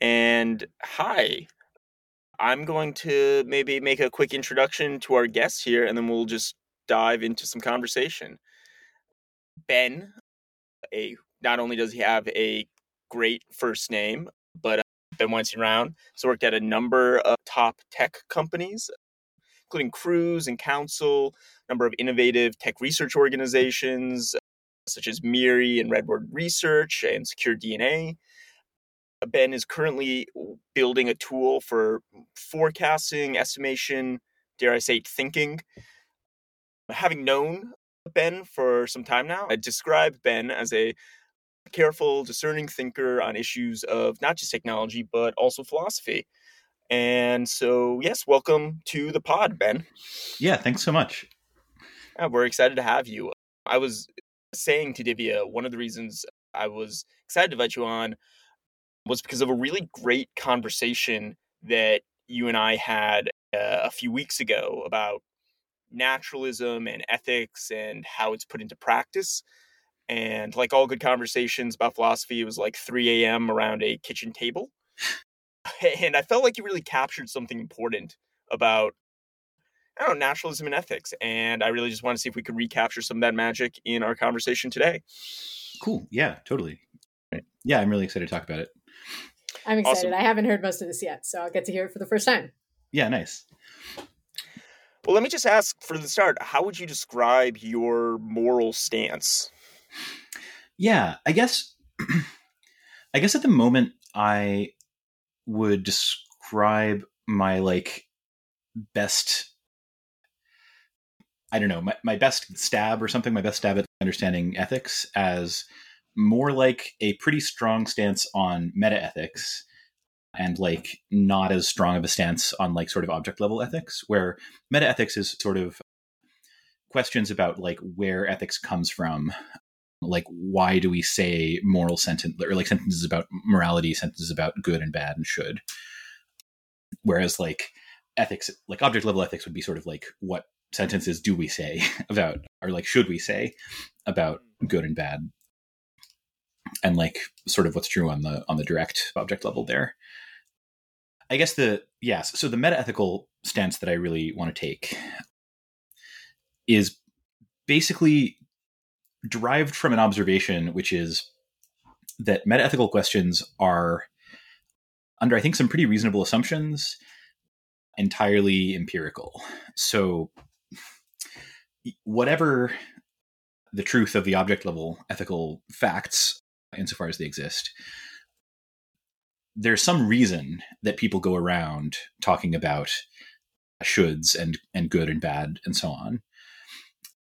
And hi, I'm going to maybe make a quick introduction to our guests here, and then we'll just dive into some conversation. Ben, a not only does he have a great first name, but uh, Ben Weinstein-Raun has worked at a number of top tech companies, including Cruise and Counsyl, a number of innovative tech research organizations such as MIRI and Redwood Research and Secure DNA. Ben is currently building a tool for forecasting, estimation, dare I say, thinking. Having known Ben for some time now, I describe Ben as a careful, discerning thinker on issues of not just technology, but also philosophy. And so, yes, welcome to the pod, Ben. Yeah, thanks so much. Yeah, we're excited to have you. I was saying to Divya, one of the reasons I was excited to invite you on was because of a really great conversation that you and I had uh, a few weeks ago about naturalism and ethics and how it's put into practice. And like all good conversations about philosophy, it was like 3 a.m. around a kitchen table. And I felt like you really captured something important about I don't know, naturalism and ethics. And I really just want to see if we could recapture some of that magic in our conversation today. Cool. Yeah, totally. Yeah, I'm really excited to talk about it. I'm excited. Awesome. I haven't heard most of this yet, so I'll get to hear it for the first time. Yeah, nice. Well, let me just ask for the start how would you describe your moral stance? Yeah, I guess I guess at the moment I would describe my like best I don't know, my, my best stab or something, my best stab at understanding ethics as more like a pretty strong stance on meta ethics and like not as strong of a stance on like sort of object level ethics where meta ethics is sort of questions about like where ethics comes from. Like why do we say moral sentence or like sentences about morality sentences about good and bad and should? Whereas like ethics like object level ethics would be sort of like what sentences do we say about or like should we say about good and bad and like sort of what's true on the on the direct object level there. I guess the yes so the meta ethical stance that i really want to take is basically derived from an observation which is that meta ethical questions are under i think some pretty reasonable assumptions entirely empirical. So whatever the truth of the object level ethical facts insofar as they exist. There's some reason that people go around talking about shoulds and and good and bad and so on.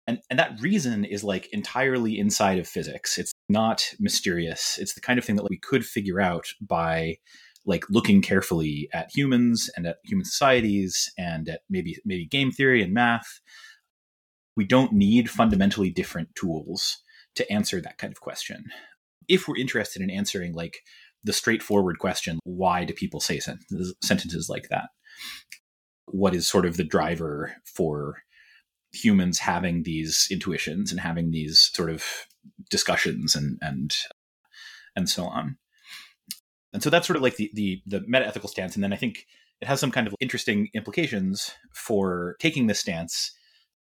And and that reason is like entirely inside of physics. It's not mysterious. It's the kind of thing that we could figure out by like looking carefully at humans and at human societies and at maybe maybe game theory and math. We don't need fundamentally different tools to answer that kind of question if we're interested in answering like the straightforward question, why do people say sentences, sentences like that? What is sort of the driver for humans having these intuitions and having these sort of discussions and and and so on? And so that's sort of like the the, the meta ethical stance, and then I think it has some kind of interesting implications for taking this stance.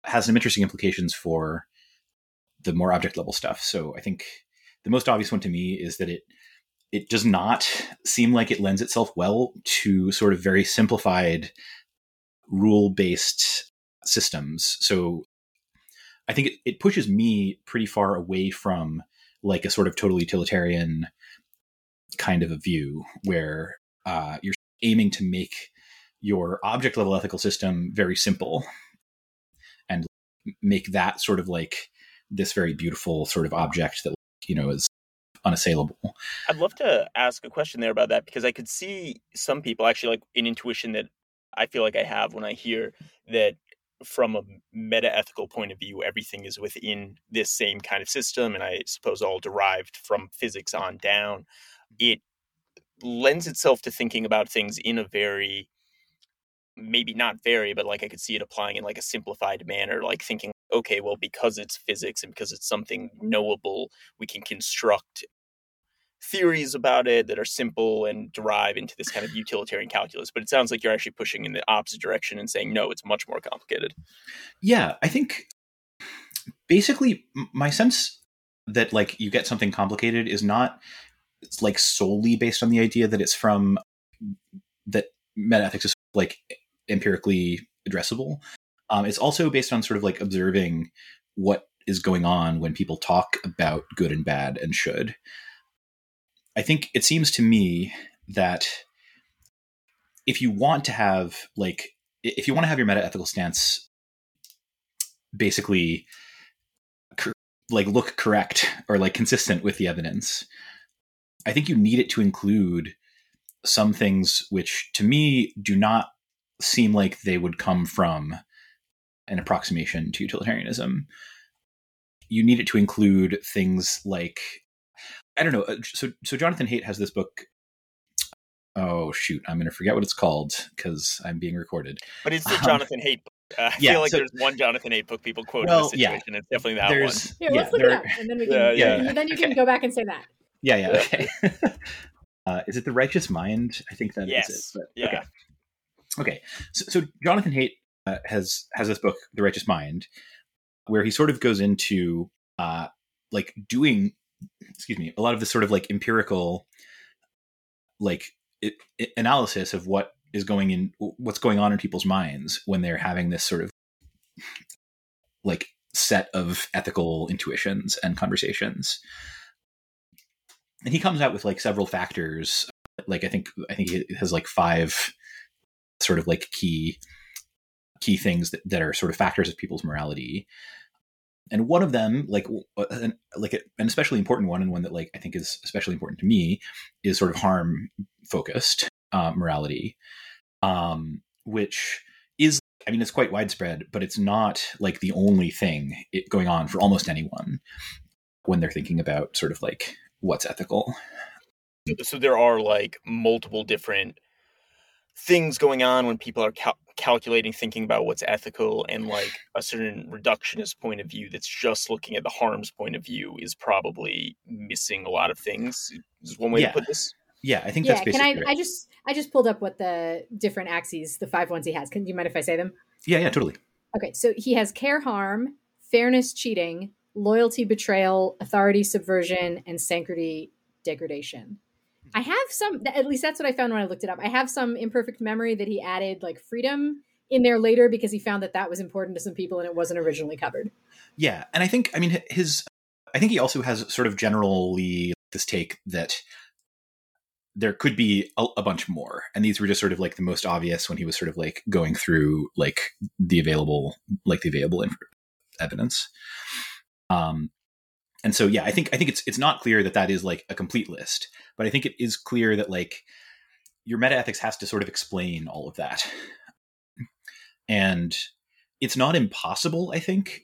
Has some interesting implications for the more object level stuff. So I think the most obvious one to me is that it it does not seem like it lends itself well to sort of very simplified rule based systems. So I think it, it pushes me pretty far away from like a sort of total utilitarian kind of a view where uh, you're aiming to make your object level ethical system very simple and make that sort of like this very beautiful sort of object that you know is unassailable. I'd love to ask a question there about that because I could see some people actually like an intuition that I feel like I have when I hear that from a meta ethical point of view, everything is within this same kind of system, and I suppose all derived from physics on down. Mm-hmm. It lends itself to thinking about things in a very maybe not very, but like I could see it applying in like a simplified manner, like thinking, okay, well, because it's physics and because it's something knowable, we can construct theories about it that are simple and derive into this kind of utilitarian calculus. But it sounds like you're actually pushing in the opposite direction and saying no, it's much more complicated. Yeah, I think basically my sense that like you get something complicated is not it's like solely based on the idea that it's from that metaethics is like empirically addressable. Um, it's also based on sort of like observing what is going on when people talk about good and bad and should. I think it seems to me that if you want to have like if you want to have your meta ethical stance basically like look correct or like consistent with the evidence i think you need it to include some things which to me do not seem like they would come from an approximation to utilitarianism you need it to include things like i don't know uh, so so jonathan haidt has this book oh shoot i'm going to forget what it's called because i'm being recorded but it's the um, jonathan haidt book uh, I yeah, feel like so, there's one Jonathan Haidt book people quote well, in this situation. Yeah, it's definitely that one. Yeah, let's look it up, and then we can. Yeah, yeah. Then you can go back and say that. Yeah, yeah, okay. uh, is it the Righteous Mind? I think that yes. is it. But, yeah. Okay. Okay. So, so Jonathan Haidt uh, has has this book, The Righteous Mind, where he sort of goes into uh, like doing, excuse me, a lot of this sort of like empirical, like it, it, analysis of what is going in what's going on in people's minds when they're having this sort of like set of ethical intuitions and conversations and he comes out with like several factors like i think i think he has like five sort of like key key things that, that are sort of factors of people's morality and one of them like an, like an especially important one and one that like i think is especially important to me is sort of harm focused uh, morality, um, which is, I mean, it's quite widespread, but it's not like the only thing going on for almost anyone when they're thinking about sort of like what's ethical. So there are like multiple different things going on when people are cal- calculating, thinking about what's ethical, and like a certain reductionist point of view that's just looking at the harms point of view is probably missing a lot of things. Is one way yeah. to put this. Yeah, I think yeah, that's basically. Can I? Right. I just I just pulled up what the different axes, the five ones he has. Can you mind if I say them? Yeah, yeah, totally. Okay, so he has care harm, fairness cheating, loyalty betrayal, authority subversion, and sanctity degradation. I have some, at least that's what I found when I looked it up. I have some imperfect memory that he added like freedom in there later because he found that that was important to some people and it wasn't originally covered. Yeah, and I think I mean his I think he also has sort of generally this take that there could be a, a, bunch more and these were just sort of like the most obvious when he was sort of like going through like the available like the available inf- evidence um and so yeah i think i think it's it's not clear that that is like a complete list but i think it is clear that like your meta ethics has to sort of explain all of that. And it's not impossible i think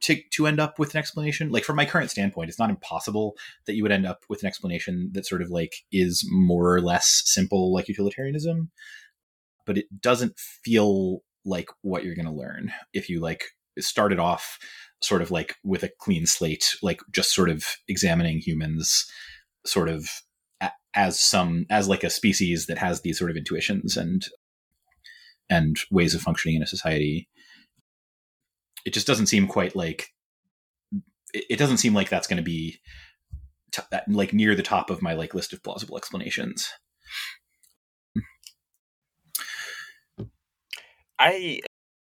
to to end up with an explanation. Like from my current standpoint it's not impossible that you would end up with an explanation that sort of like is more or less simple like utilitarianism but it doesn't feel like what you're going to learn if you like started off sort of like with a clean slate like just sort of examining humans sort of as some as like a species that has these sort of intuitions and and ways of functioning in a society it just doesn't seem quite like it, doesn't seem like that's going to be t- like near the top of my like list of plausible explanations. I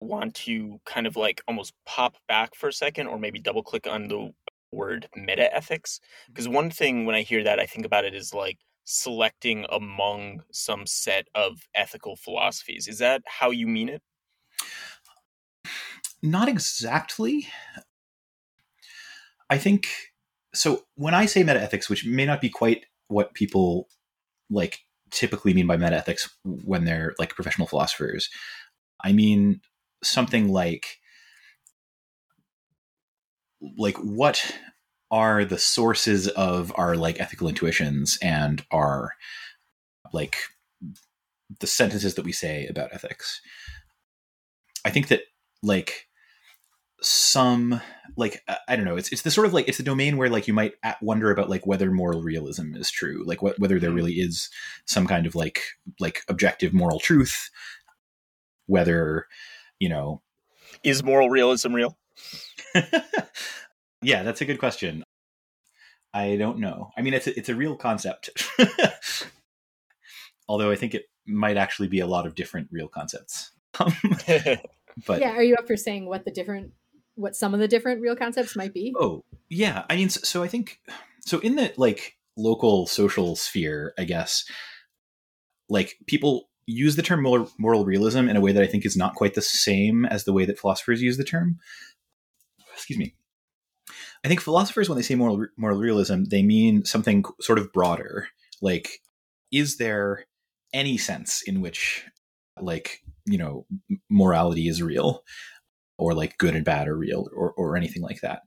want to kind of like almost pop back for a second or maybe double click on the word meta ethics because mm. one thing when I hear that I think about it is like selecting among some set of ethical philosophies. Is that how you mean it? Not exactly. I think so. When I say metaethics, which may not be quite what people like typically mean by metaethics when they're like professional philosophers, I mean something like like what are the sources of our like ethical intuitions and our like the sentences that we say about ethics. I think that like some like I don't know. It's it's the sort of like it's the domain where like you might wonder about like whether moral realism is true, like what whether there mm-hmm. really is some kind of like like objective moral truth, whether you know is moral realism real? yeah, that's a good question. I don't know. I mean, it's a, it's a real concept, although I think it might actually be a lot of different real concepts. Um, but yeah, are you up for saying what the different what some of the different real concepts might be? Oh, yeah. I mean, so I think so in the like local social sphere, I guess, like people use the term moral, moral realism in a way that I think is not quite the same as the way that philosophers use the term. Excuse me. I think philosophers, when they say moral, moral realism, they mean something sort of broader. Like, is there any sense in which, like, you know, morality is real? or like good and bad are real or, or anything like that.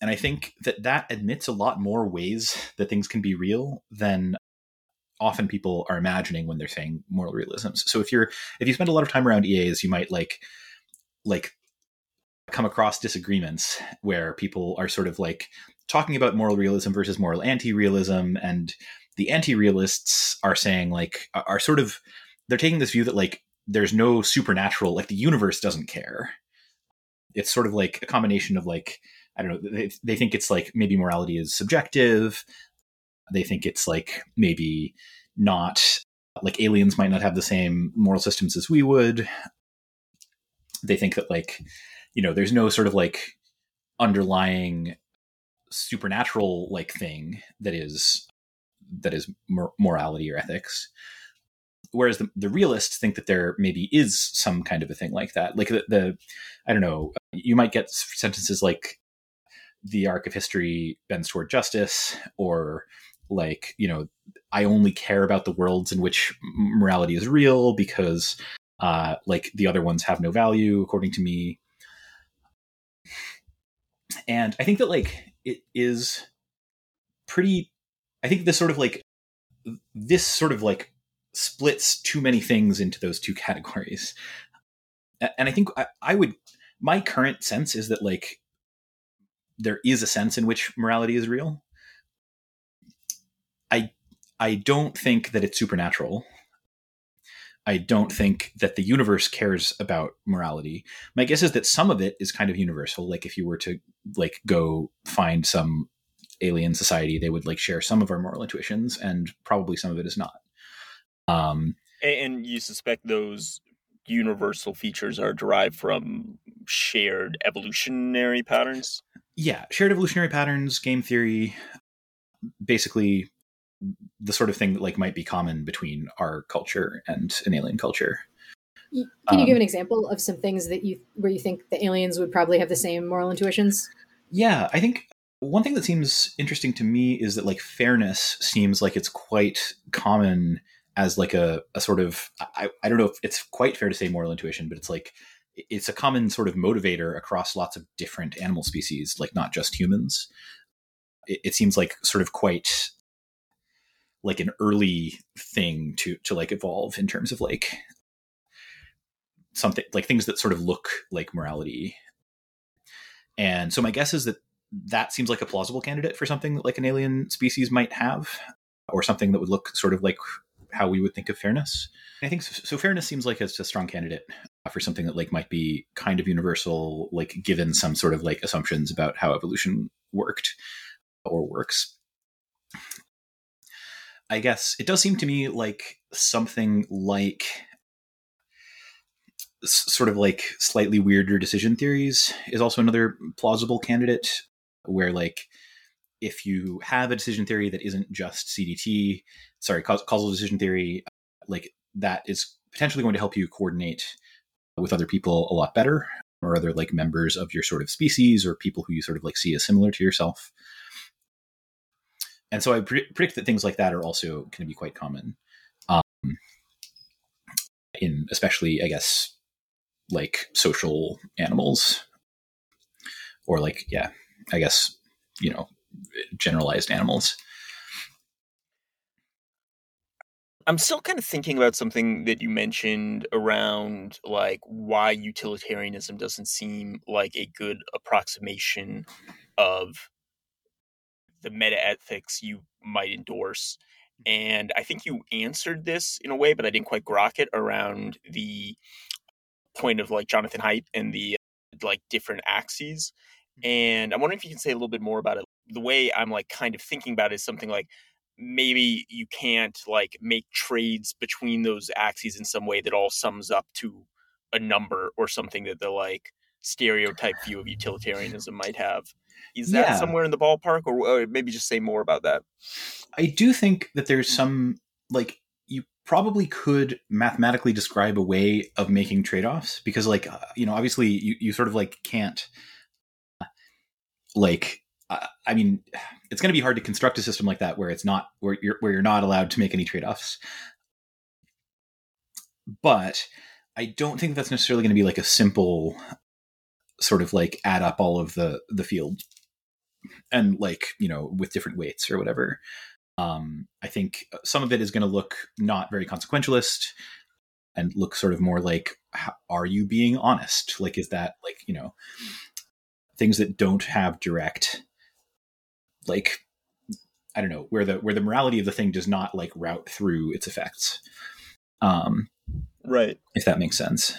And I think that that admits a lot more ways that things can be real than often people are imagining when they're saying moral realisms. So if you're if you spend a lot of time around EAs, you might like like come across disagreements where people are sort of like talking about moral realism versus moral anti-realism and the anti-realists are saying like are sort of they're taking this view that like there's no supernatural like the universe doesn't care it's sort of like a combination of like I don't know. They, they think it's like maybe morality is subjective. They think it's like maybe not like aliens might not have the same moral systems as we would. They think that like you know there's no sort of like underlying supernatural like thing that is that is mor- morality or ethics whereas the, the realists think that there maybe is some kind of a thing like that like the, the i don't know you might get sentences like the arc of history bends toward justice or like you know i only care about the worlds in which morality is real because uh like the other ones have no value according to me and i think that like it is pretty i think this sort of like this sort of like splits too many things into those two categories and i think I, I would my current sense is that like there is a sense in which morality is real. I don't think that it's supernatural. I don't think that the universe cares about morality. My guess is that some of it is kind of universal. Like if you were to like go find some alien society, they would like share some of our moral intuitions, and probably some of it is not. Um, and you suspect those universal features are derived from shared evolutionary patterns? Yeah, shared evolutionary patterns, game theory, basically the sort of thing that like might be common between our culture and an alien culture. Can you um, give an example of some things that you where you think the aliens would probably have the same moral intuitions? Yeah, I think one thing that seems interesting to me is that like fairness seems like it's quite common as like a, a sort of I, I don't know if it's quite fair to say moral intuition, but it's like it's a common sort of motivator across lots of different animal species, like not just humans. It, it seems like sort of quite like an early thing to to like evolve in terms of like something like things that sort of look like morality. And so my guess is that that seems like a plausible candidate for something that like an alien species might have or something that would look sort of like how we would think of fairness. I think so, so fairness seems like it's a strong candidate for something that like might be kind of universal, like given some sort of like assumptions about how evolution worked or works. I guess it does seem to me like something like sort of like slightly weirder decision theories is also another plausible candidate where like if you have a decision theory that isn't just CDT, sorry, causal decision theory, like that is potentially going to help you coordinate with other people a lot better or other like members of your sort of species or people who you sort of like see as similar to yourself. And so I pre- predict that things like that are also going to be quite common. Um, in especially, I guess, like social animals or like, yeah, I guess, you know, generalized animals. I'm still kind of thinking about something that you mentioned around like why utilitarianism doesn't seem like a good approximation of the meta ethics you might endorse. Mm-hmm. And I think you answered this in a way, but I didn't quite grok it around the point of like Jonathan Haidt and the uh, like different axes. Mm-hmm. And I'm wondering if you can say a little bit more about it. The way I'm like kind of thinking about it is something like maybe you can't like make trades between those axes in some way that all sums up to a number or something that the like stereotype view of utilitarianism might have. Is that Yeah. somewhere in the ballpark, or, or maybe just say more about that? I do think that there's some like you probably could mathematically describe a way of making trade-offs because like uh, you know obviously you, you sort of like can't uh, like uh, I mean it's going to be hard to construct a system like that where it's not where you're where you're not allowed to make any trade-offs. But I don't think that's necessarily going to be like a simple sort of like add up all of the the field and like you know with different weights or whatever um, I think some of it is going to look not very consequentialist and look sort of more like, how, are you being honest? Like, is that like, you know, things that don't have direct, like, I don't know, where the, where the morality of the thing does not like route through its effects. Um, Right. if that makes sense.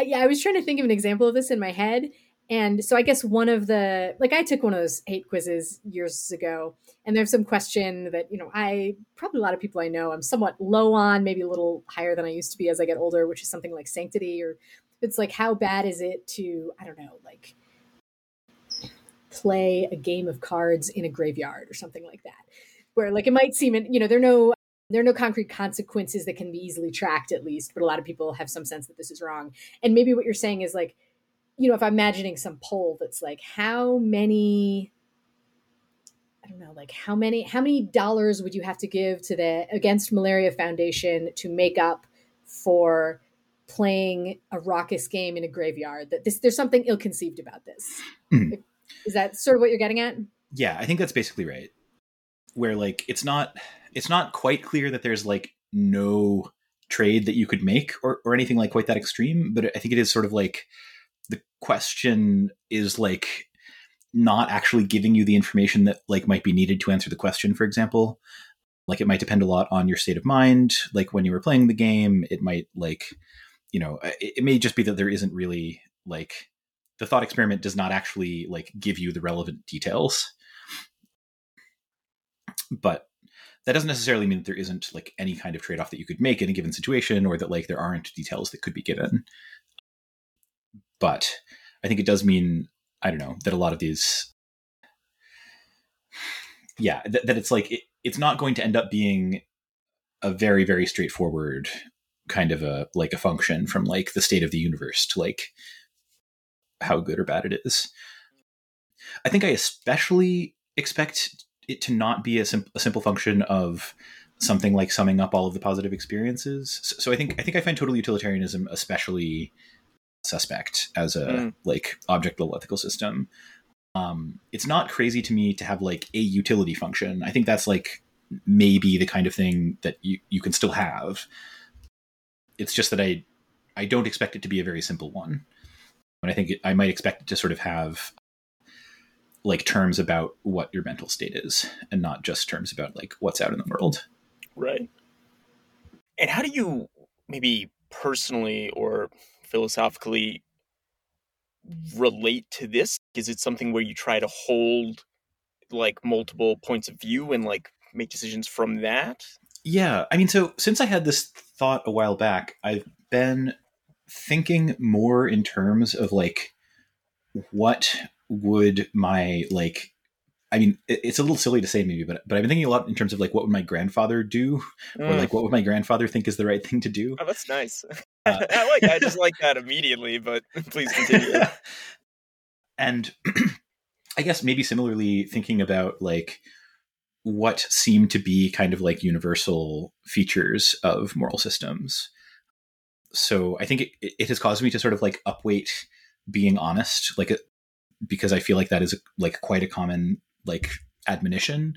Yeah, I was trying to think of an example of this in my head. And so I guess one of the, like, I took one of those Haidt quizzes years ago, and there's some question that, you know, I probably a lot of people I know I'm somewhat low on, maybe a little higher than I used to be as I get older, which is something like sanctity, or it's like, how bad is it to, I don't know, like play a game of cards in a graveyard or something like that, where like it might seem, you know, there are no there are no concrete consequences that can be easily tracked at least but a lot of people have some sense that this is wrong and maybe what you're saying is like you know if i'm imagining some poll that's like how many i don't know like how many how many dollars would you have to give to the against malaria foundation to make up for playing a raucous game in a graveyard that this there's something ill-conceived about this Mhm. is that sort of what you're getting at Yeah, I think that's basically right. Where like it's not it's not quite clear that there's like no trade that you could make or, or anything like quite that extreme, but I think it is sort of like the question is like not actually giving you the information that like might be needed to answer the question, for example. Like it might depend a lot on your state of mind. Like when you were playing the game, it might like, you know, it, it may just be that there isn't really like the thought experiment does not actually like give you the relevant details but that doesn't necessarily mean that there isn't like any kind of trade-off that you could make in a given situation or that like there aren't details that could be given. But i think it does mean i don't know that a lot of these yeah that, that it's like it, it's not going to end up being a very very straightforward kind of a like a function from like the state of the universe to like how good or bad it is. I think i especially expect it to not be a, sim- a simple function of something like summing up all of the positive experiences. So, so I think I think I find total utilitarianism especially suspect as a Mm. like object level ethical system. Um, it's not crazy to me to have like a utility function. I think that's like maybe the kind of thing that you, you can still have. It's just that I I don't expect it to be a very simple one. And I think it, I might expect it to sort of have like terms about what your mental state is and not just terms about like what's out in the world. Right. And how do you maybe personally or philosophically relate to this? Is it something where you try to hold like multiple points of view and like make decisions from that? Yeah, I mean so since I had this thought a while back, I've been thinking more in terms of like what would my like I mean, it's a little silly to say maybe, but but I've been thinking a lot in terms of like what would my grandfather do, or Mm. like what would my grandfather think is the right thing to do. Oh, that's nice. Uh, I like. I just like that immediately. But please continue. and I guess maybe similarly thinking about like what seem to be kind of like universal features of moral systems. So I think it, it has caused me to sort of like upweight being honest, like because I feel like that is like quite a common like admonition.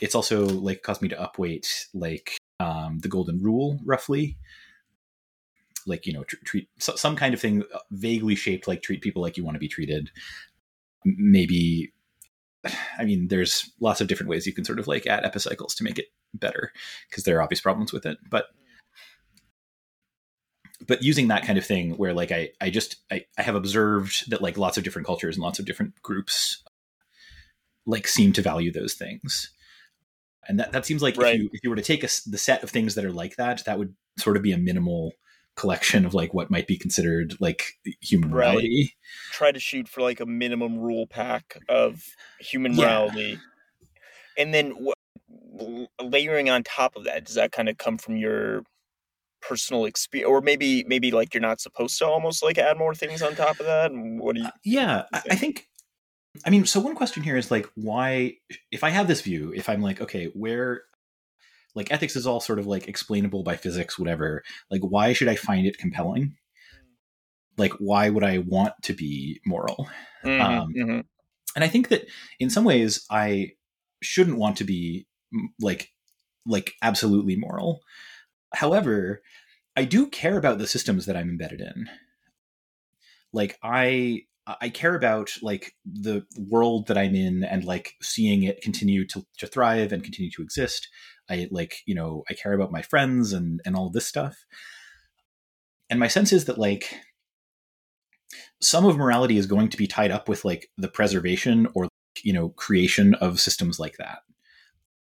it's also like caused me to upweight like um, the golden rule roughly like you know tr- treat so, some kind of thing uh, vaguely shaped like treat people like you want to be treated maybe i mean there's lots of different ways you can sort of like add epicycles to make it better because there are obvious problems with it but but using that kind of thing where like i i just I, I have observed that like lots of different cultures and lots of different groups like seem to value those things and that, that seems like Right. if you if you were to take a the set of things that are like that that would sort of be a minimal collection of like what might be considered like human Right. morality Try to shoot for like a minimum rule pack of human Yeah. morality, and then wh- layering on top of that, does that kind of come from your personal experience, or maybe maybe like you're not supposed to almost like add more things on top of that? And What do you? yeah I, I think i mean so one question here is like why if i have this view if i'm like okay where like ethics is all sort of like explainable by physics whatever like why should i find it compelling like why would i want to be moral Mhm, Um, mhm. and i think that in some ways i shouldn't want to be mm, like like absolutely moral however i do care about the systems that i'm embedded in. Like i i care about like the world that i'm in and like seeing it continue to, to thrive and continue to exist. I like you know i care about my friends and and all this stuff. And my sense is that like some of morality is going to be tied up with like the preservation or you know creation of systems like that.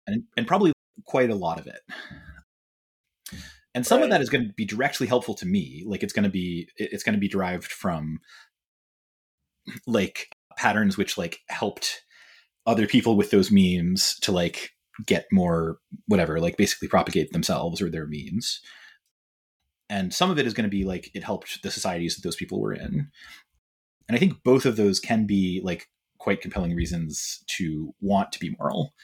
And and probably quite a lot of it and some of that is going to be directly helpful to me like it's going to be it's going to be derived from like patterns which like helped other people with those memes to like get more whatever like basically propagate themselves or their memes. And some of it is going to be like it helped the societies that those people were in. And i think both of those can be like quite compelling reasons to want to be moral.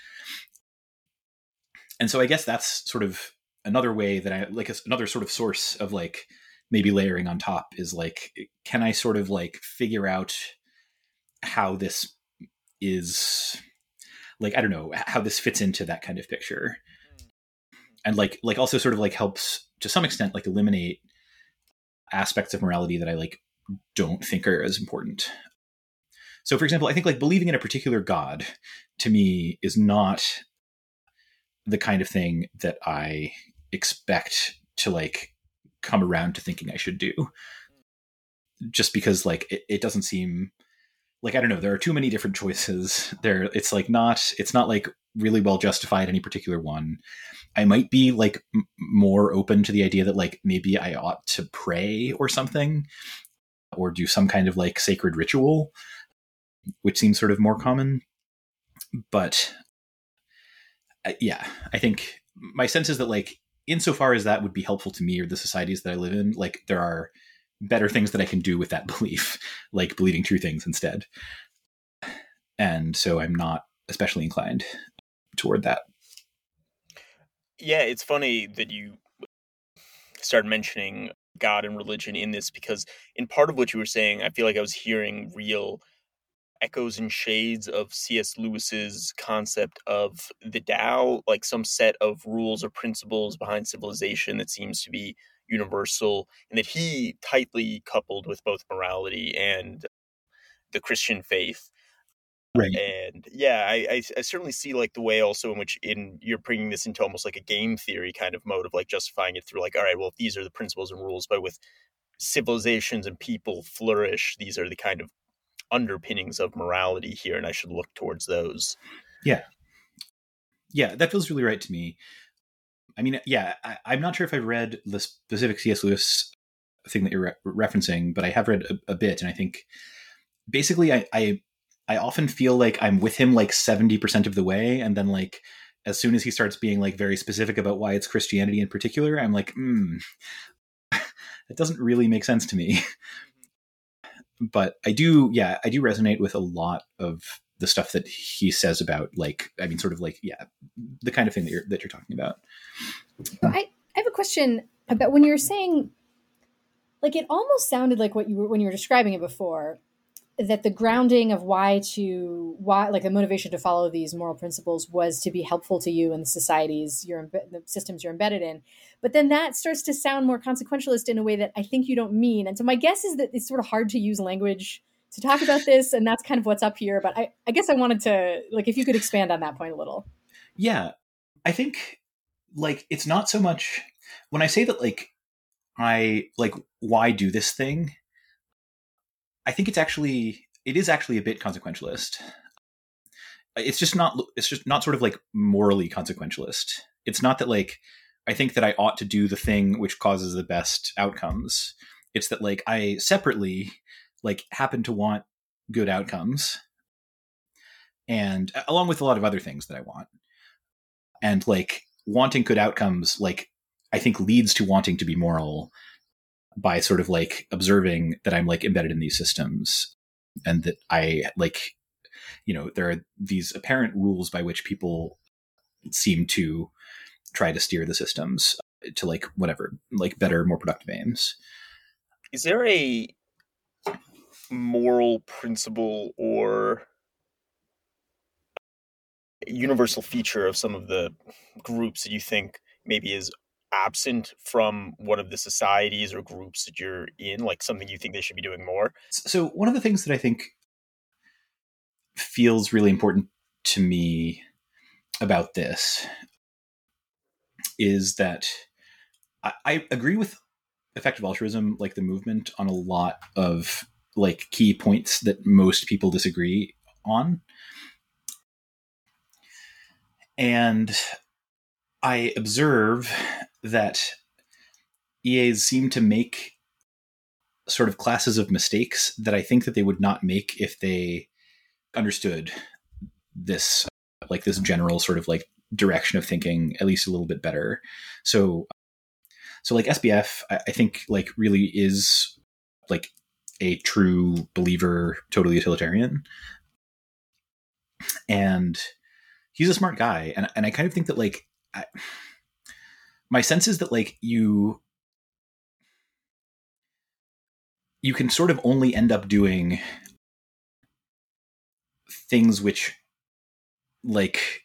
And so i guess that's sort of another way that i like a- another sort of source of like maybe layering on top is like can i sort of like figure out how this is like i don't know how this fits into that kind of picture? Mm-hmm. And like like also sort of like helps to some extent like eliminate aspects of morality that i like don't think are as important. So for example i think like believing in a particular god to me is not the kind of thing that i expect to like come around to thinking i should do. Just because like it, it doesn't seem like i don't know there are too many different choices. There it's like not it's not like really well justified any particular one. I might be like m- more open to the idea that like maybe i ought to pray or something or do some kind of like sacred ritual which seems sort of more common. But uh, yeah i think my sense is that like insofar as that would be helpful to me or the societies that i live in like there are better things that i can do with that belief like believing true things instead. And so i'm not especially inclined toward that. Yeah, it's funny that you started mentioning God and religion in this because in part of what you were saying, I feel like I was hearing real echoes and shades of C.S. Lewis's concept of the Tao, like some set of rules or principles behind civilization that seems to be universal, and that he tightly coupled with both morality and the Christian faith right and yeah I, I i certainly see like the way also in which in you're bringing this into almost like a game theory kind of mode of like justifying it through like all right well if these are the principles and rules but with civilizations and people flourish these are the kind of underpinnings of morality here and i should look towards those. Yeah. Yeah, that feels really right to me. I mean yeah I, i'm not sure if i've read the specific cs lewis thing that you're re- referencing but i have read a, a bit and i think basically I, I i often feel like i'm with him like 70% of the way and then like as soon as he starts being like very specific about why it's christianity in particular i'm like hmm it doesn't really make sense to me but i do yeah i do resonate with a lot of the stuff that he says about like i mean sort of like yeah the kind of thing that you're that you're talking about I, I have a question about when you were saying, like, it almost sounded like what you were when you were describing it before. That the grounding of why to why like the motivation to follow these moral principles was to be helpful to you and the societies you're the systems you're embedded in. But then that starts to sound more consequentialist in a way that i think you don't mean. And so my guess is that it's sort of hard to use language to talk about this and that's kind of what's up here. But i, I guess i wanted to like if you could expand on that point a little. Yeah. I think like it's not so much when i say that like i like why do this thing I think it's actually it is actually a bit consequentialist. It's just not it's just not sort of like morally consequentialist. It's not that like I think that I ought to do the thing which causes the best outcomes. It's that like I separately like happen to want good outcomes and along with a lot of other things that I want. And like wanting good outcomes like I think leads to wanting to be moral by sort of like observing that I'm like embedded in these systems and that I like, you know, there are these apparent rules by which people seem to try to steer the systems to like whatever, like better, more productive aims. Is there a moral principle or universal feature of some of the groups that you think maybe is absent from one of the societies or groups that you're in, like something you think they should be doing more? So, one of the things that I think feels really important to me about this is that I, I agree with effective altruism, like the movement, on a lot of like key points that most people disagree on. And I observe that EAs seem to make sort of classes of mistakes that I think that they would not make if they understood this like this general sort of like direction of thinking at least a little bit better. So so like SBF I, I think like really is like a true believer, totally utilitarian. And he's a smart guy. And, and I kind of think that like I, my sense is that like you you can sort of only end up doing things which like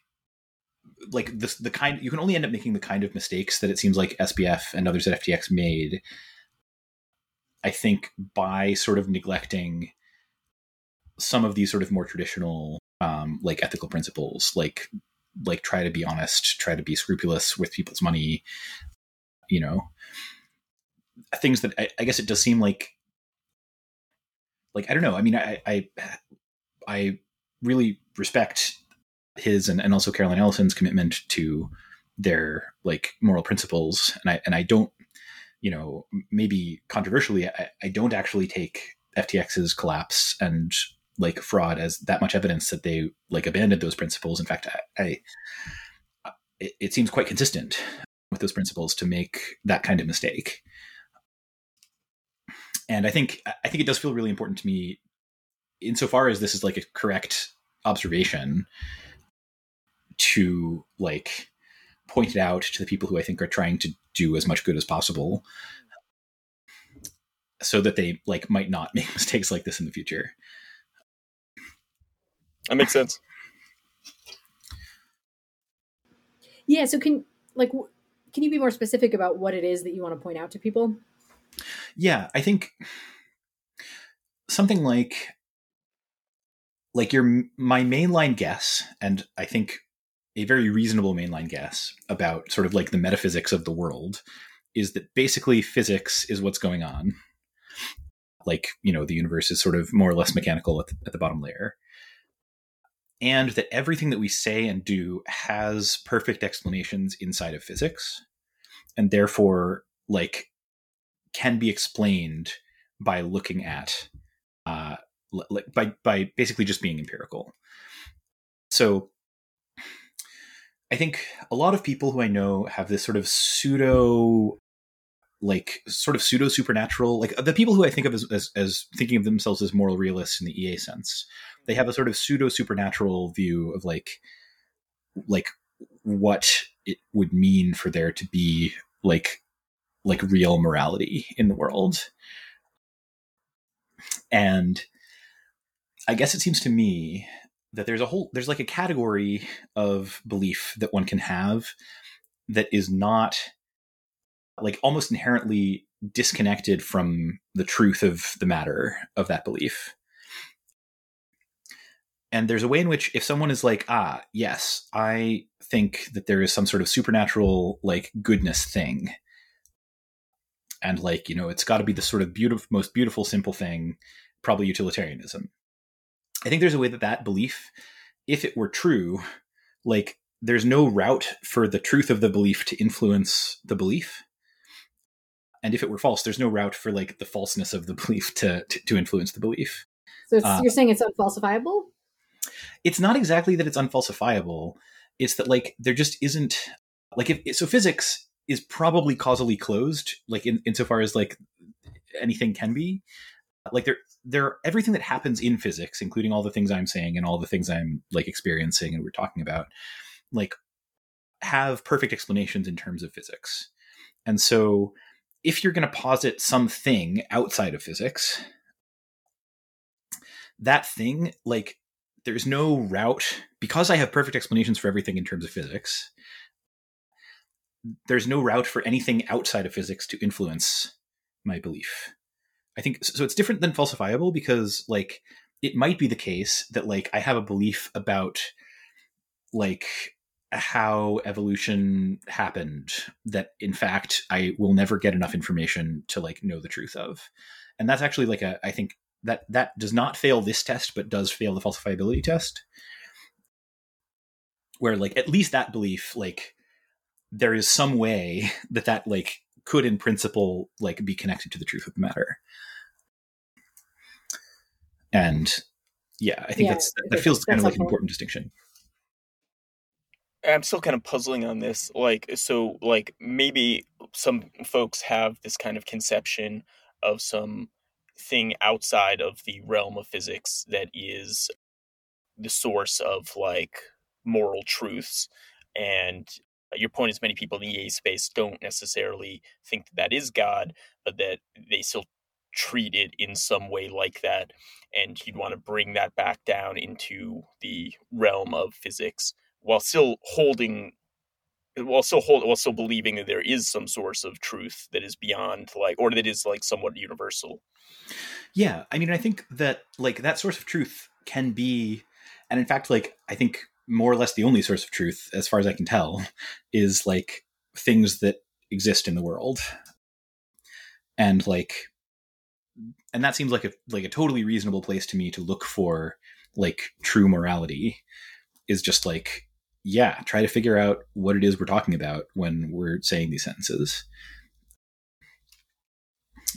like the the kind you can only end up making the kind of mistakes that it seems like SBF and others at FTX made I think by sort of neglecting some of these sort of more traditional um, like ethical principles like like try to be honest, try to be scrupulous with people's money, you know, things that I, I guess it does seem like, like, I don't know. I mean, I, I, I really respect his and, and also Caroline Ellison's commitment to their like moral principles. And I, and I don't, you know, maybe controversially, I, I don't actually take FTX's collapse and like fraud as that much evidence that they like abandoned those principles. In fact, I, I it, it seems quite consistent with those principles to make that kind of mistake. And I think I think it does feel really important to me, insofar as this is like a correct observation, to like point it out to the people who I think are trying to do as much good as possible, so that they like might not make mistakes like this in the future. That makes sense. Yeah. So can like can you be more specific about what it is that you want to point out to people? Yeah, I think something like like your my mainline guess, and I think a very reasonable mainline guess about sort of like the metaphysics of the world is that basically physics is what's going on. Like, you know, the universe is sort of more or less mechanical at the, at the bottom layer and that everything that we say and do has perfect explanations inside of physics. And therefore like can be explained by looking at uh like by by basically just being empirical. So i think a lot of people who i know have this sort of pseudo like sort of pseudo supernatural like the people who i think of as, as, as thinking of themselves as moral realists in the ea sense they have a sort of pseudo supernatural view of like like what it would mean for there to be like like real morality in the world. And I guess it seems to me that there's a whole there's like a category of belief that one can have that is not like almost inherently disconnected from the truth of the matter of that belief. And there's a way in which if someone is like, ah, yes, I think that there is some sort of supernatural like goodness thing. And like, you know, it's got to be the sort of beautiful most beautiful simple thing, probably utilitarianism. I think there's a way that that belief if it were true, like there's no route for the truth of the belief to influence the belief and if it were false there's no route for like the falseness of the belief to to, to influence the belief. So uh, you're saying it's unfalsifiable? It's not exactly that it's unfalsifiable. It's that like there just isn't like if so physics is probably causally closed like in insofar as like anything can be. Like there there everything that happens in physics including all the things i'm saying and all the things i'm like experiencing and we're talking about like have perfect explanations in terms of physics. And so if you're going to posit something outside of physics, that thing, like, there's no route because I have perfect explanations for everything in terms of physics. There's no route for anything outside of physics to influence my belief. I think so. It's different than falsifiable because, like, it might be the case that, like, I have a belief about, like, how evolution happened that in fact I will never get enough information to like know the truth of. And that's actually like a I think that that does not fail this test but does fail the falsifiability test. Where like at least that belief like there is some way that that like could in principle like be connected to the truth of the matter. And yeah, I think yeah, that's that feels kind of like an important distinction. I'm still kind of puzzling on this. Like, so, like, maybe some folks have this kind of conception of some thing outside of the realm of physics that is the source of like moral truths. And your point is, many people in the EA space don't necessarily think that that is God, but that they still treat it in some way like that. And you'd want to bring that back down into the realm of physics while still holding while still hold while still believing that there is some source of truth that is beyond like or that is like somewhat universal. Yeah i mean i think that like that source of truth can be and in fact like i think more or less the only source of truth as far as i can tell is like things that exist in the world. And like and that seems like a like a totally reasonable place to me to look for like true morality is just like yeah, try to figure out what it is we're talking about when we're saying these sentences.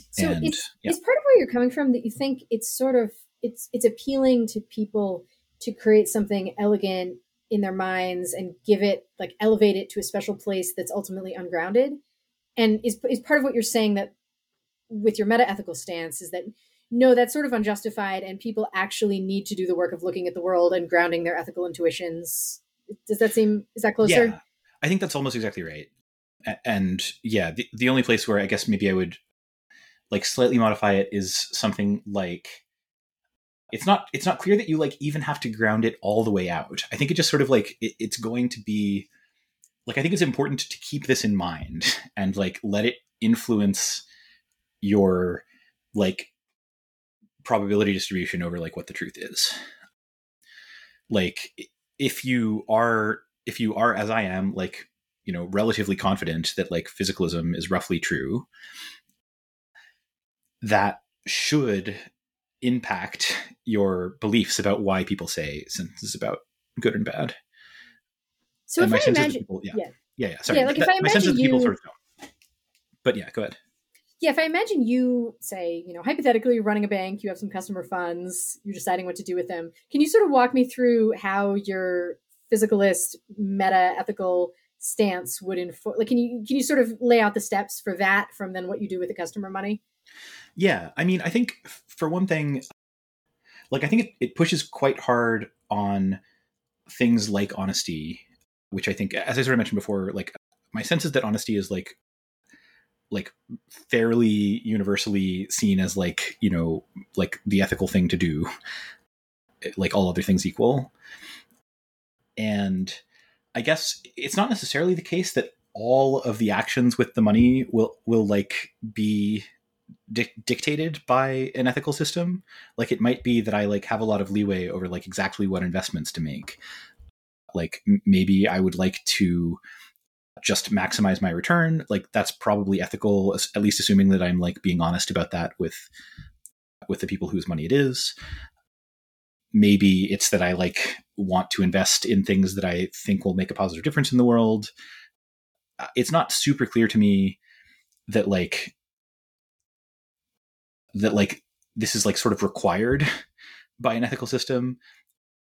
So and, it's, yeah. it's part of where you're coming from that you think it's sort of it's it's appealing to people to create something elegant in their minds and give it like elevate it to a special place that's ultimately ungrounded and is is part of what you're saying that with your meta ethical stance is that no that's sort of unjustified and people actually need to do the work of looking at the world and grounding their ethical intuitions does that seem is that closer? Yeah, I think that's almost exactly right. And yeah, the, the only place where I guess maybe I would like slightly modify it is something like it's not it's not clear that you like even have to ground it all the way out. I think it just sort of like it, it's going to be like I think it's important to keep this in mind and like let it influence your like probability distribution over like what the truth is. Like if you are if you are as I am, like you know, relatively confident that like physicalism is roughly true, that should impact your beliefs about why people say sentences about good and bad. So and if I imagine, people, yeah, yeah, yeah, yeah, sorry, yeah, like if that, I imagine you, people sort of don't. But yeah, go ahead. Yeah, if I imagine you say, you know, hypothetically, you're running a bank, you have some customer funds, you're deciding what to do with them. Can you sort of walk me through how your physicalist, meta ethical stance would inform? Like, can you can you sort of lay out the steps for that from then what you do with the customer money? Yeah, I mean, I think for one thing, like I think it, it pushes quite hard on things like honesty, which I think, as I sort of mentioned before, like my sense is that honesty is like like fairly universally seen as like you know like the ethical thing to do like all other things equal. And I guess it's not necessarily the case that all of the actions with the money will will like be di- dictated by an ethical system. Like it might be that I like have a lot of leeway over like exactly what investments to make. Like m- maybe I would like to just maximize my return. Like that's probably ethical, at least assuming that I'm like being honest about that with with the people whose money it is. Maybe it's that I like want to invest in things that I think will make a positive difference in the world. Uh, it's not super clear to me that like that like this is like sort of required by an ethical system.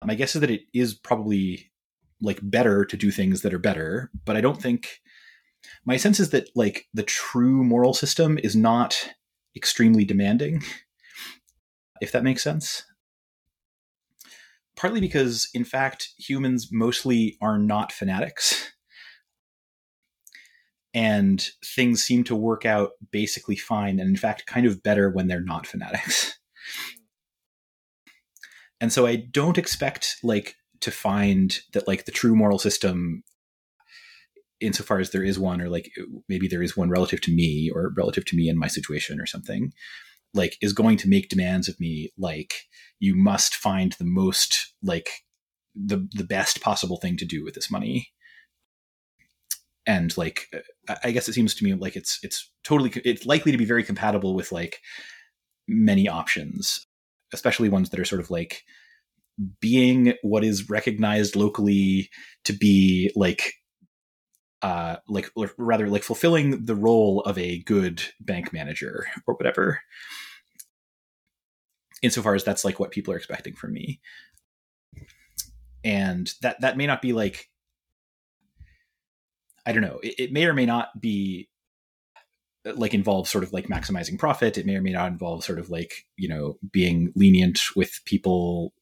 My guess is that it is probably like better to do things that are better, but I don't think my sense is that like the true moral system is not extremely demanding, if that makes sense. Partly because, in fact, humans mostly are not fanatics. And things seem to work out basically fine, and in fact, kind of better when they're not fanatics. And so I don't expect like to find that like the true moral system insofar as there is one or like maybe there is one relative to me or relative to me in my situation or something like is going to make demands of me like you must find the most like the the best possible thing to do with this money. And like i guess it seems to me like it's it's totally it's likely to be very compatible with like many options especially ones that are sort of like being what is recognized locally to be like uh like rather like fulfilling the role of a good bank manager or whatever. Insofar as that's like what people are expecting from me. And that that may not be like i don't know it, it may or may not be like involve sort of like maximizing profit. It may or may not involve sort of like you know being lenient with people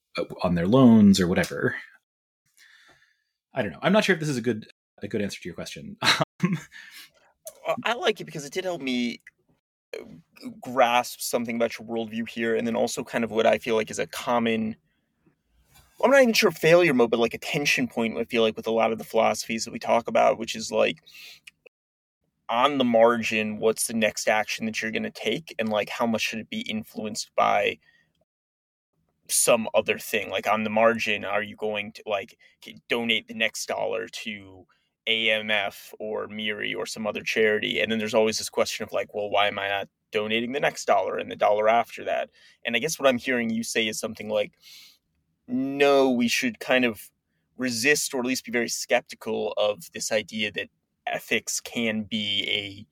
on their loans or whatever. I don't know. I'm not sure if this is a good a good answer to your question. I like it because it did help me uh, grasp something about your worldview here, and then also kind of what I feel like is a common. I'm not even sure failure mode, but like a tension point. I feel like with a lot of the philosophies that we talk about, which is like on the margin, what's the next action that you're going to take, and like how much should it be influenced by some other thing like on the margin are you going to like donate the next dollar to amf or miri or some other charity and then there's always this question of like well why am i not donating the next dollar and the dollar after that and i guess what i'm hearing you say is something like no we should kind of resist or at least be very skeptical of this idea that ethics can be a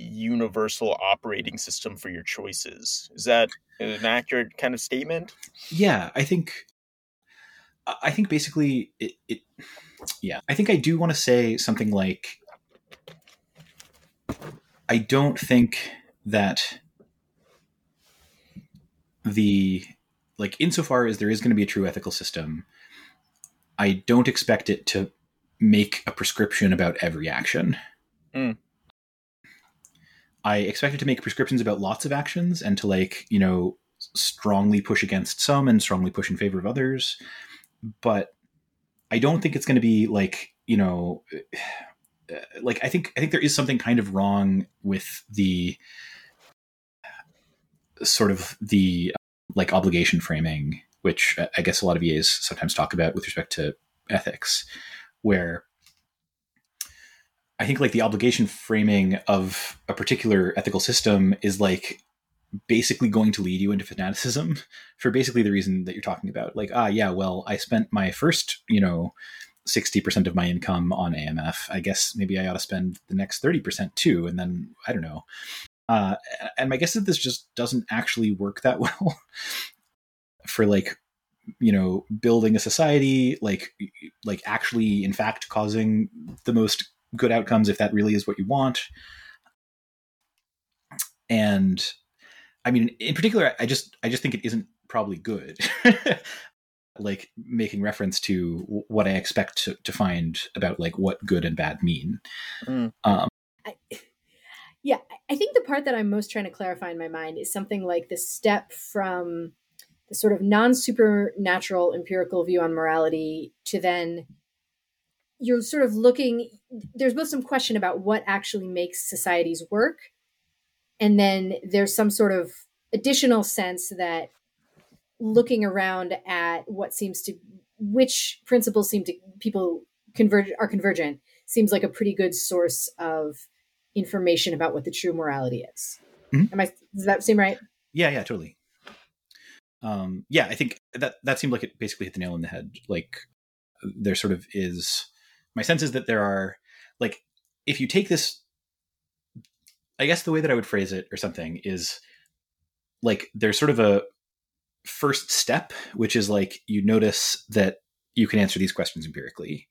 universal operating system for your choices. Is that an accurate kind of statement? Yeah, I think I think basically it, it yeah, I think I do want to say something like I don't think that the like insofar as there is going to be a true ethical system, I don't expect it to make a prescription about every action. Mm. I expected to make prescriptions about lots of actions and to like, you know, strongly push against some and strongly push in favor of others. But I don't think it's going to be like, you know, uh, like I think I think there is something kind of wrong with the sort of the like obligation framing, which uh, I guess a lot of EAs sometimes talk about with respect to ethics, where I think like the obligation framing of a particular ethical system is like basically going to lead you into fanaticism for basically the reason that you're talking about. Like, ah, yeah, well, I spent my first, you know, 60% of my income on AMF. I guess maybe I ought to spend the next 30% too. And then I don't know. Uh, and my guess is this just doesn't actually work that well for like you know building a society like like actually in fact causing the most good outcomes if that really is what you want. And I mean, in particular, I just I just think it isn't probably good. like making reference to what I expect to, to, find about like what good and bad mean. Mm. Um, I, yeah, I think the part that I'm most trying to clarify in my mind is something like the step from the sort of non supernatural empirical view on morality to then you're sort of looking there's both some question about what actually makes societies work and then there's some sort of additional sense that looking around at what seems to which principles seem to people converge are convergent seems like a pretty good source of information about what the true morality is. Mm-hmm. Am I does that seem right? Yeah, yeah, totally. Um, yeah, I think that that seemed like it basically hit the nail on the head. Like there sort of is my sense is that there are like if you take this I guess the way that I would phrase it or something is like there's sort of a first step, which is like you notice that you can answer these questions empirically.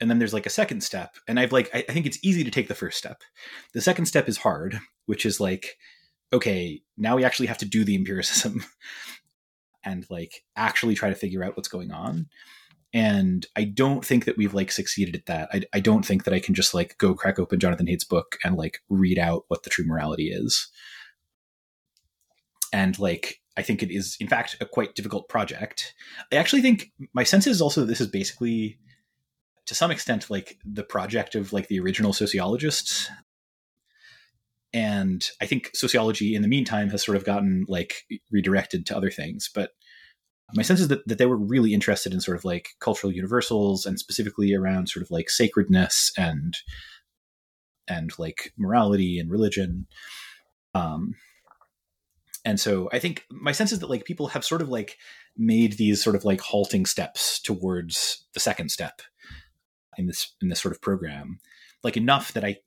And then there's like a second step. And I've like, I, think it's easy to take the first step. The second step is hard, which is like, okay, now we actually have to do the empiricism and like actually try to figure out what's going on. And I don't think that we've like succeeded at that. I, I don't think that I can just like go crack open Jonathan Haidt's book and like read out what the true morality is. And like I think it is, in fact, a quite difficult project. I actually think my sense is also that this is basically, to some extent, like the project of like the original sociologists. And I think sociology in the meantime has sort of gotten like redirected to other things. But my sense is that, that they were really interested in sort of like cultural universals and specifically around sort of like sacredness and and like morality and religion. Um, and so I think my sense is that like people have sort of like made these sort of like halting steps towards the second step in this in this sort of program, like enough that I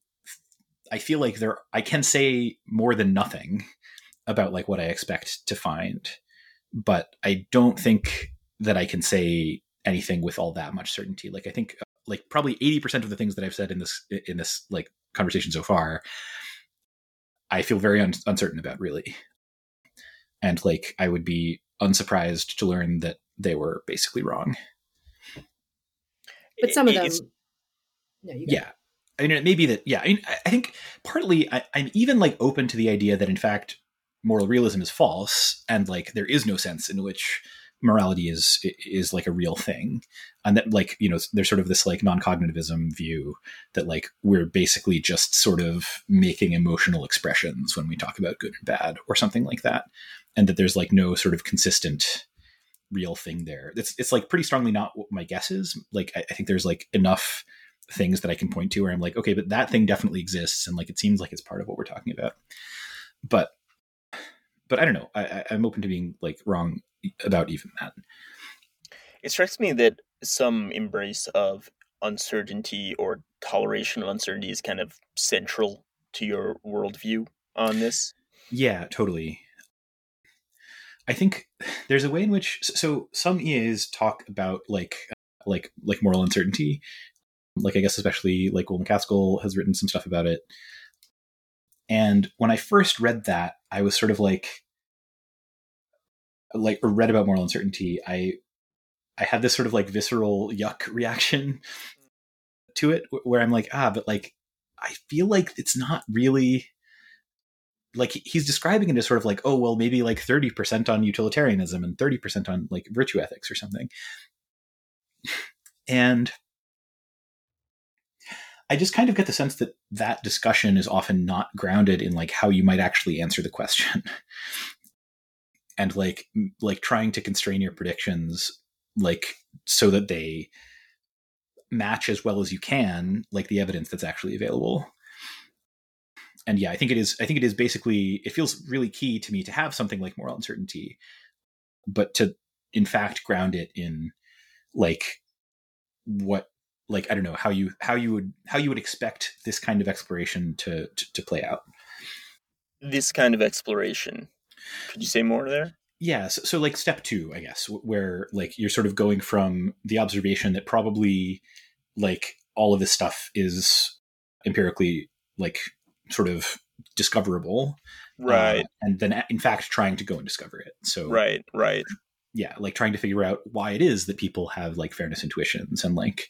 I feel like there I can say more than nothing about like what I expect to find, but I don't think that I can say anything with all that much certainty. Like I think like probably 80% of the things that I've said in this in this like conversation so far I feel very un- uncertain about really and like I would be unsurprised to learn that they were basically wrong. But some of them, no, yeah. I mean, it may be that. Yeah, I, mean, I think partly I, I'm even like open to the idea that in fact moral realism is false, and like there is no sense in which morality is is like a real thing and that like you know there's sort of this like non-cognitivism view that like we're basically just sort of making emotional expressions when we talk about good and bad or something like that and that there's like no sort of consistent real thing there. It's it's like pretty strongly not what my guess is. Like I, I, think there's like enough things that I can point to where I'm like, okay, but that thing definitely exists, and like it seems like it's part of what we're talking about. But but I don't know. I, I'm open to being like wrong about even that. It strikes me that some embrace of uncertainty or toleration of uncertainty is kind of central to your worldview on this. Yeah, totally. I think there's a way in which so some EAs talk about like like like moral uncertainty. Like I guess especially like Will MacAskill has written some stuff about it. And when I first read that, I was sort of like like or read about moral uncertainty, I I had this sort of like visceral yuck reaction to it where I'm like, ah, but like I feel like it's not really like he's describing it as sort of like oh well maybe like 30% on utilitarianism and 30% on like virtue ethics or something. And i just kind of get the sense that that discussion is often not grounded in like how you might actually answer the question and like like trying to constrain your predictions like so that they match as well as you can like the evidence that's actually available and yeah, I think it is. I think it is basically. It feels really key to me to have something like moral uncertainty, but to in fact ground it in like what like I don't know how you how you would how you would expect this kind of exploration to to, to play out. This kind of exploration. Could you say more there? Yeah, so, so like step two, I guess, where like you're sort of going from the observation that probably like all of this stuff is empirically like sort of discoverable right uh, and then in fact trying to go and discover it so right right yeah like trying to figure out why it is that people have like fairness intuitions and like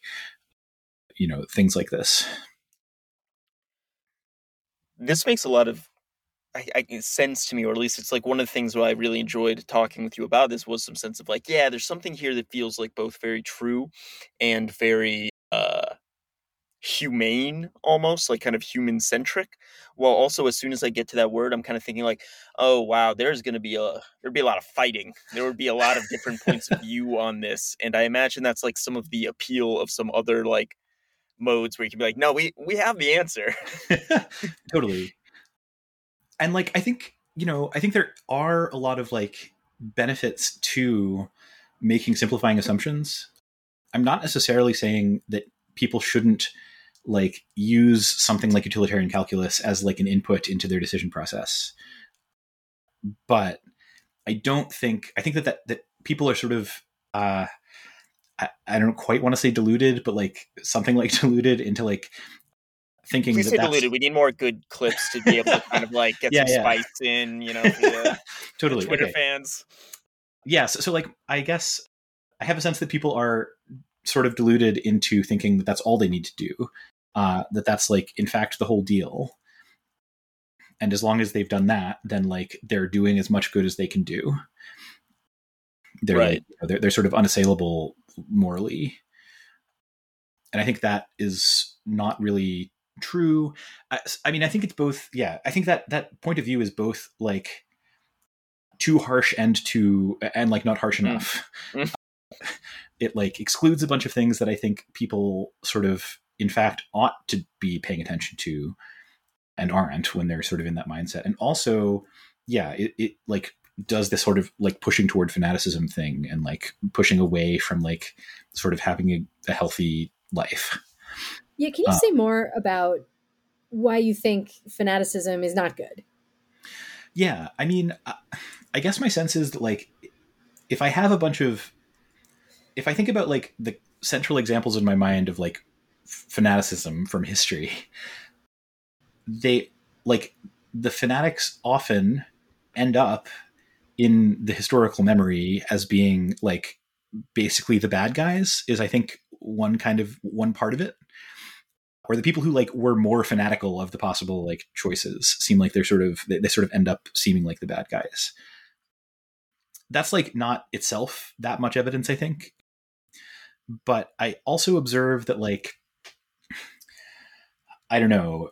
you know things like this. This makes a lot of I, I sense to me, or at least it's like one of the things where I really enjoyed talking with you about this was some sense of like, yeah, there's something here that feels like both very true and very uh humane almost like kind of human centric while also as soon as i get to that word i'm kind of thinking like oh wow there's going to be a there'd be a lot of fighting. There would be a lot of different points of view on this. And i imagine that's like some of the appeal of some other like modes where you can be like no we we have the answer. Totally. And like i think you know i think there are a lot of like benefits to making simplifying assumptions. I'm not necessarily saying that people shouldn't like use something like utilitarian calculus as like an input into their decision process. But i don't think i think that that, that people are sort of uh I, I don't quite want to say diluted but like something like diluted into like thinking we say diluted we need more good clips to be able to kind of like get yeah, some yeah. spice in you know the, totally the twitter okay. fans yeah so, so like i guess i have a sense that people are sort of deluded into thinking that that's all they need to do uh, that that's like in fact the whole deal and as long as they've done that then like they're doing as much good as they can do they're right. like, they're, they're sort of unassailable morally and i think that is not really true I, I mean i think it's both yeah i think that that point of view is both like too harsh and too and like not harsh Mm. enough Mm. it like excludes a bunch of things that i think people sort of in fact ought to be paying attention to and aren't when they're sort of in that mindset and also yeah it, it like does this sort of like pushing toward fanaticism thing and like pushing away from like sort of having a, a healthy life Yeah, can you Uh, say more about why you think fanaticism is not good? yeah i mean I- i guess my sense is that like if i have a bunch of if i think about like the central examples in my mind of like fanaticism from history they like the fanatics often end up in the historical memory as being like basically the bad guys is i think one kind of one part of it. Or the people who like were more fanatical of the possible like choices seem like they're sort of they, they sort of end up seeming like the bad guys. That's like not itself that much evidence i think. But i also observe that like i don't know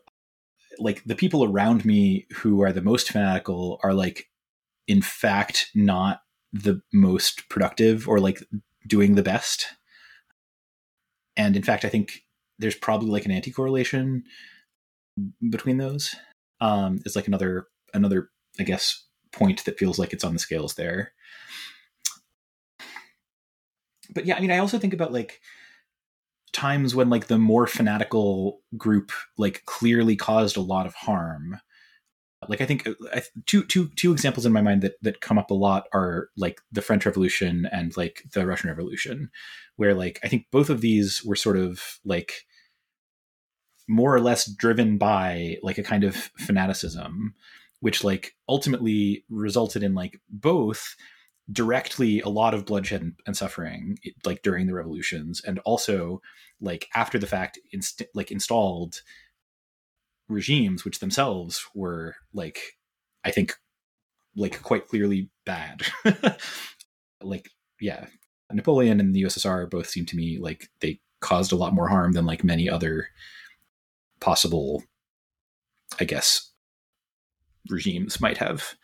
like the people around me who are the most fanatical are like in fact not the most productive or like doing the best. And in fact i think there's probably like an anti-correlation between those. Um it's like another another i guess point that feels like it's on the scales there. But yeah i mean i also think about like times when like the more fanatical group like clearly caused a lot of harm like i think uh, I, two two two examples in my mind that that come up a lot are like the french revolution and like the russian revolution where like i think both of these were sort of like more or less driven by like a kind of fanaticism which like ultimately resulted in like both directly a lot of bloodshed and, and suffering like during the revolutions and also like after the fact inst- like installed regimes which themselves were like i think like quite clearly bad like yeah napoleon and the ussr both seem to me like they caused a lot more harm than like many other possible i guess regimes might have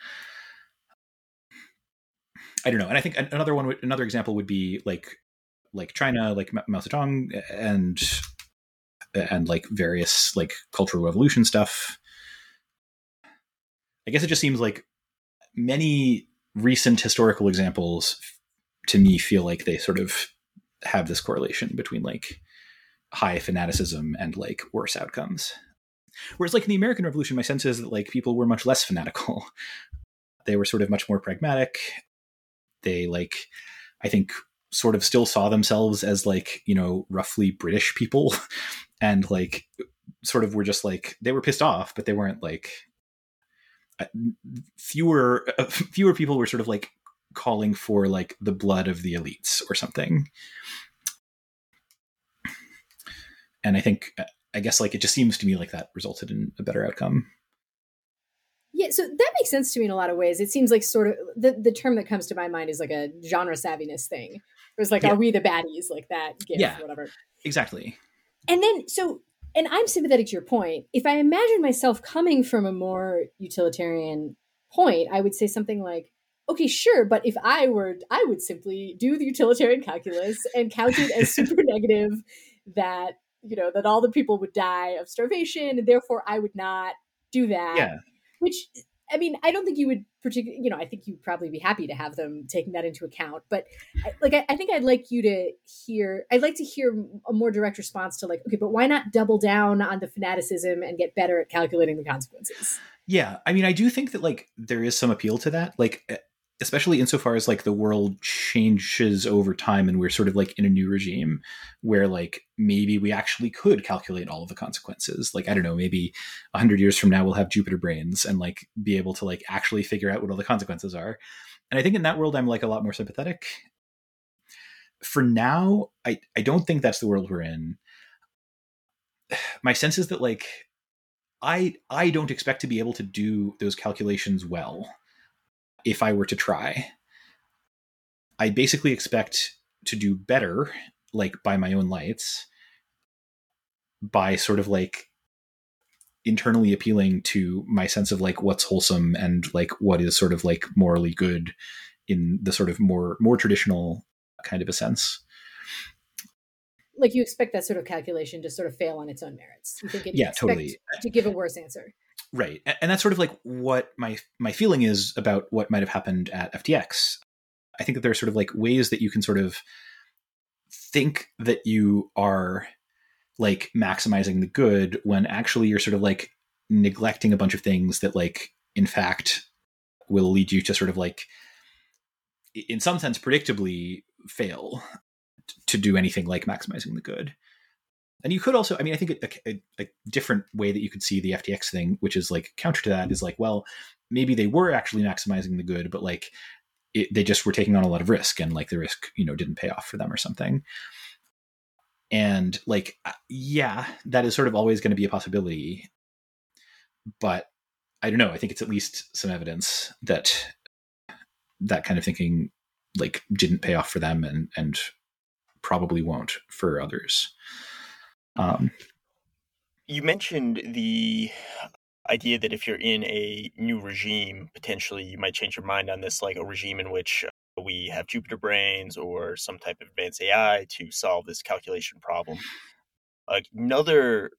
I don't know. And I think another one, another example would be like, like China, like Mao Zedong, and and like various like cultural revolution stuff. I guess it just seems like many recent historical examples to me feel like they sort of have this correlation between like high fanaticism and like worse outcomes. Whereas like in the American Revolution, my sense is that like people were much less fanatical. They were sort of much more pragmatic they like i think sort of still saw themselves as like you know roughly british people and like sort of were just like they were pissed off but they weren't like uh, fewer uh, fewer people were sort of like calling for like the blood of the elites or something and i think i guess like it just seems to me like that resulted in a better outcome Yeah, so that makes sense to me in a lot of ways. It seems like sort of the, the term that comes to my mind is like a genre savviness thing. it was like, Yeah. are we the baddies? Like that, Yeah. whatever. Exactly. And then, so, and I'm sympathetic to your point. If I imagine myself coming from a more utilitarian point, I would say something like, okay, sure, but if I were, I would simply do the utilitarian calculus and count it as super negative that, you know, that all the people would die of starvation, and therefore I would not do that. Yeah. Which, I mean, I don't think you would particularly, you know, I think you'd probably be happy to have them taking that into account. But I, like, I, I think I'd like you to hear, I'd like to hear a more direct response to like, okay, but why not double down on the fanaticism and get better at calculating the consequences? Yeah, I mean, I do think that like there is some appeal to that, like especially insofar as like the world changes over time and we're sort of like in a new regime where like maybe we actually could calculate all of the consequences. Like I don't know, maybe a hundred years from now we'll have Jupiter brains and like be able to like actually figure out what all the consequences are. And I think in that world I'm like a lot more sympathetic. For now, I I don't think that's the world we're in. My sense is that like I I don't expect to be able to do those calculations well if I were to try. I basically expect to do better, like by my own lights, by sort of like internally appealing to my sense of like what's wholesome and like what is sort of like morally good in the sort of more more traditional kind of a sense. Like you expect that sort of calculation to sort of fail on its own merits. You think it Yeah, totally. to give a worse answer. Right. And that's sort of like what my my feeling is about what might have happened at FTX. I think that there are sort of like ways that you can sort of think that you are like maximizing the good when actually you're sort of like neglecting a bunch of things that like in fact will lead you to sort of like in some sense predictably fail to do anything like maximizing the good and you could also i mean i think a, a, a different way that you could see the ftx thing which is like counter to that is like well maybe they were actually maximizing the good but like it, they just were taking on a lot of risk and like the risk you know didn't pay off for them or something. And like uh, yeah that is sort of always going to be a possibility. But i don't know i think it's at least some evidence that that kind of thinking like didn't pay off for them and and probably won't for others um You mentioned the idea that if you're in a new regime, potentially you might change your mind on this, like a regime in which uh, we have Jupiter brains or some type of advanced AI to solve this calculation problem. Another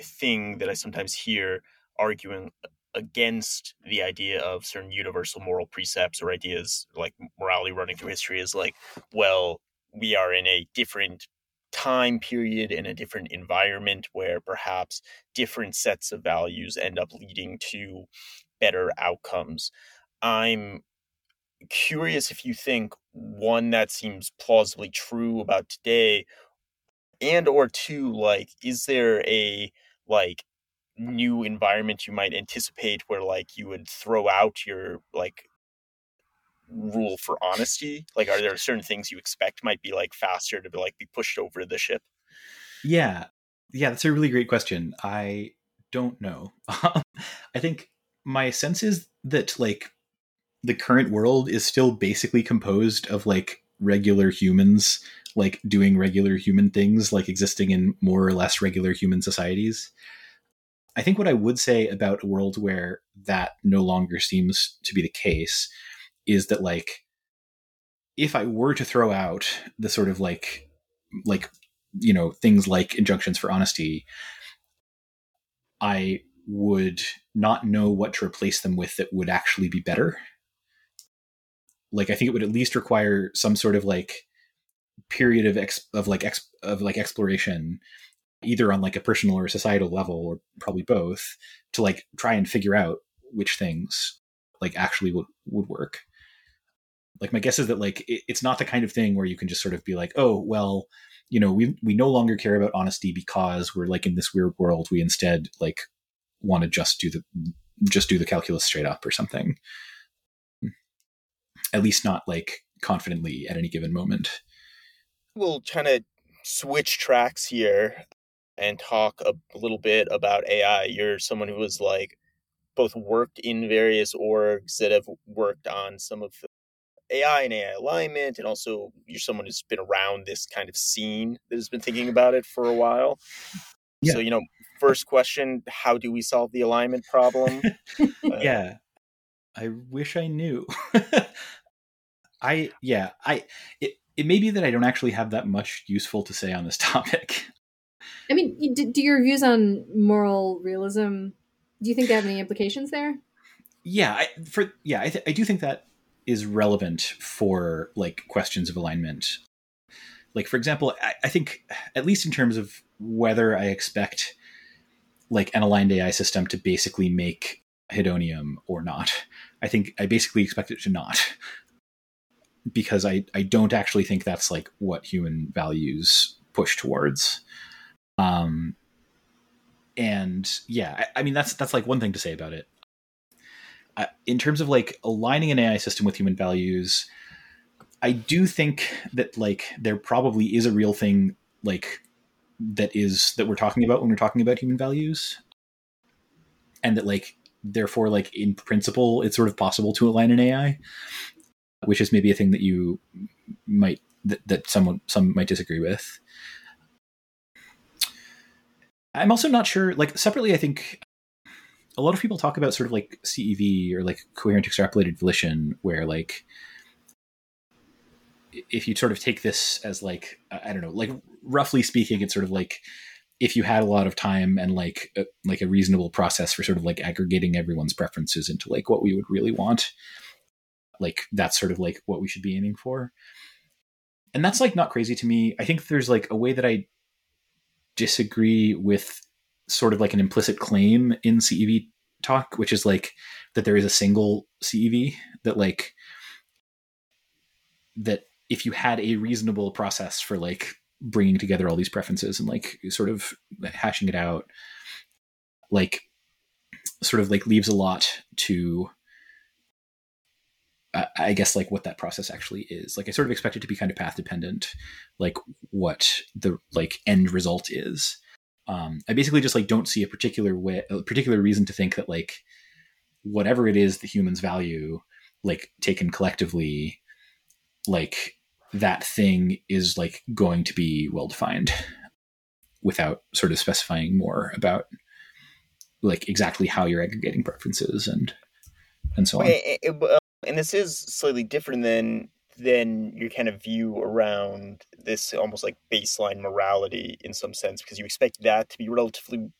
thing that I sometimes hear arguing against the idea of certain universal moral precepts or ideas like morality running through history is like, well, we are in a different time period in a different environment where perhaps different sets of values end up leading to better outcomes. I'm curious if you think one that seems plausibly true about today and or two like is there a like new environment you might anticipate where like you would throw out your like rule for honesty like are there certain things you expect might be like faster to be like be pushed over the ship Yeah. Yeah, that's a really great question. I don't know. Um, I think my sense is that like the current world is still basically composed of like regular humans like doing regular human things like existing in more or less regular human societies. I think what I would say about a world where that no longer seems to be the case is that like if I were to throw out the sort of like like you know things like injunctions for honesty i would not know what to replace them with that would actually be better. Like i think it would at least require some sort of like period of ex of like ex of like exploration either on like a personal or societal level or probably both to like try and figure out which things like actually would would work like my guess is that like it, it's not the kind of thing where you can just sort of be like oh well you know we we no longer care about honesty because we're like in this weird world. We instead like want to just do the just do the calculus straight up or something. At least not like confidently at any given moment. We'll kind of switch tracks here and talk a little bit about AI. You're someone who was like both worked in various orgs that have worked on some of the AI and AI alignment, and also you're someone who's been around this kind of scene that has been thinking about it for a while. Yeah. So, you know, first question how do we solve the alignment problem? Uh, yeah. I wish I knew. I yeah, I it, it may be that I don't actually have that much useful to say on this topic. I mean, do, do your views on moral realism? Do you think they have any implications there? Yeah, I, for yeah, I, th- I do think that is relevant for like questions of alignment. Like for example, I, I think at least in terms of whether I expect like an aligned AI system to basically make hedonium or not. I think I basically expect it to not. Because I, I don't actually think that's like what human values push towards. Um and yeah, I, I mean that's that's like one thing to say about it. Uh, in terms of like aligning an AI system with human values, I do think that like there probably is a real thing like that is that we're talking about when we're talking about human values. And that like therefore like in principle it's sort of possible to align an ai which is maybe a thing that you might that, that someone some might disagree with. I'm also not sure like separately i think a lot of people talk about sort of like cev or like coherent extrapolated volition where like if you sort of take this as like i don't know like roughly speaking it's sort of like if you had a lot of time and like a, like a reasonable process for sort of like aggregating everyone's preferences into like what we would really want like that's sort of like what we should be aiming for. And that's like not crazy to me. I think there's like a way that i disagree with sort of like an implicit claim in cev talk which is like that there is a single cev that like that if you had a reasonable process for like bringing together all these preferences and like sort of hashing it out like sort of like leaves a lot to i guess like what that process actually is. Like i sort of expect it to be kind of path dependent like what the like end result is um i basically just like don't see a particular way a particular reason to think that like whatever it is the humans value like taken collectively like that thing is like going to be well defined without sort of specifying more about like exactly how you're aggregating preferences and and so on. And this is slightly different than than your kind of view around this almost like baseline morality in some sense, because you expect that to be relatively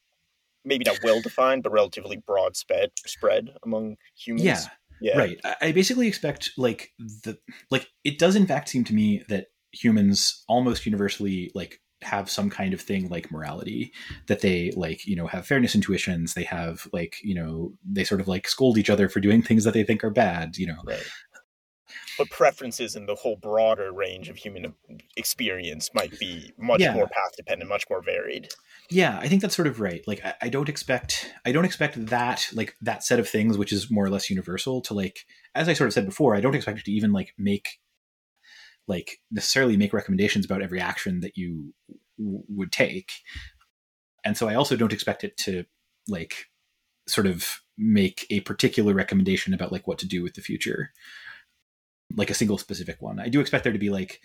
maybe not well defined, but relatively broad spread spread among humans. Yeah. Yeah. Right. I- I basically expect like the like it does in fact seem to me that humans almost universally like have some kind of thing like morality that they like you know have fairness intuitions they have like you know they sort of like scold each other for doing things that they think are bad you know Right. But preferences in the whole broader range of human experience might be much Yeah. more path dependent, much more varied. yeah i think that's sort of right like I, I don't expect i don't expect that like that set of things which is more or less universal to like as i sort of said before i don't expect it to even like make like necessarily make recommendations about every action that you w- would take and so i also don't expect it to like sort of make a particular recommendation about like what to do with the future like a single specific one. I do expect there to be like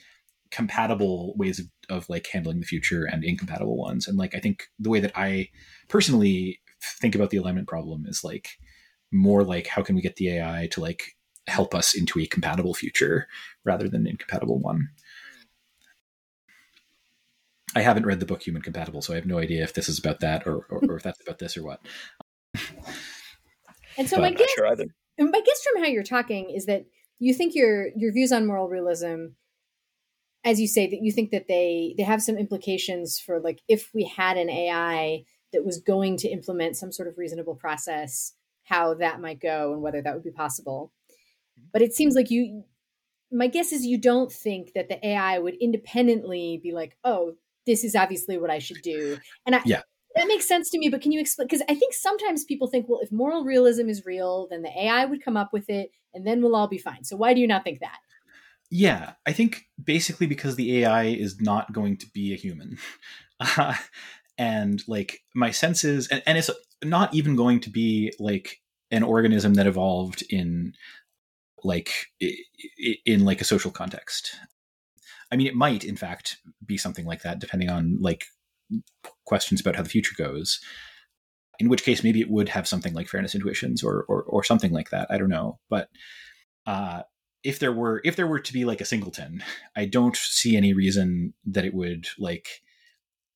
compatible ways of, of like handling the future and incompatible ones. And like i think the way that i personally think about the alignment problem is like more like how can we get the ai to like help us into a compatible future rather than an incompatible one? I haven't read the book human compatible so i have no idea if this is about that or, or, or if that's about this or what. And so But my guess, sure my guess from how you're talking is that you think your your views on moral realism, as you say, that you think that they they have some implications for like if we had an AI that was going to implement some sort of reasonable process, how that might go and whether that would be possible. But it seems like you, my guess is you don't think that the AI would independently be like, oh, this is obviously what I should do, and I, Yeah. that makes sense to me. But can you explain? Because I think sometimes people think, well, if moral realism is real, then the AI would come up with it, and then we'll all be fine. So why do you not think that? Yeah, I think basically because the AI is not going to be a human. Uh, and like my sense is, and, and it's not even going to be like an organism that evolved in like in like a social context. I mean, it might, in fact, be something like that, depending on like questions about how the future goes. In which case, maybe it would have something like fairness intuitions or or, or something like that. I don't know, but uh, if there were if there were to be like a singleton, I don't see any reason that it would like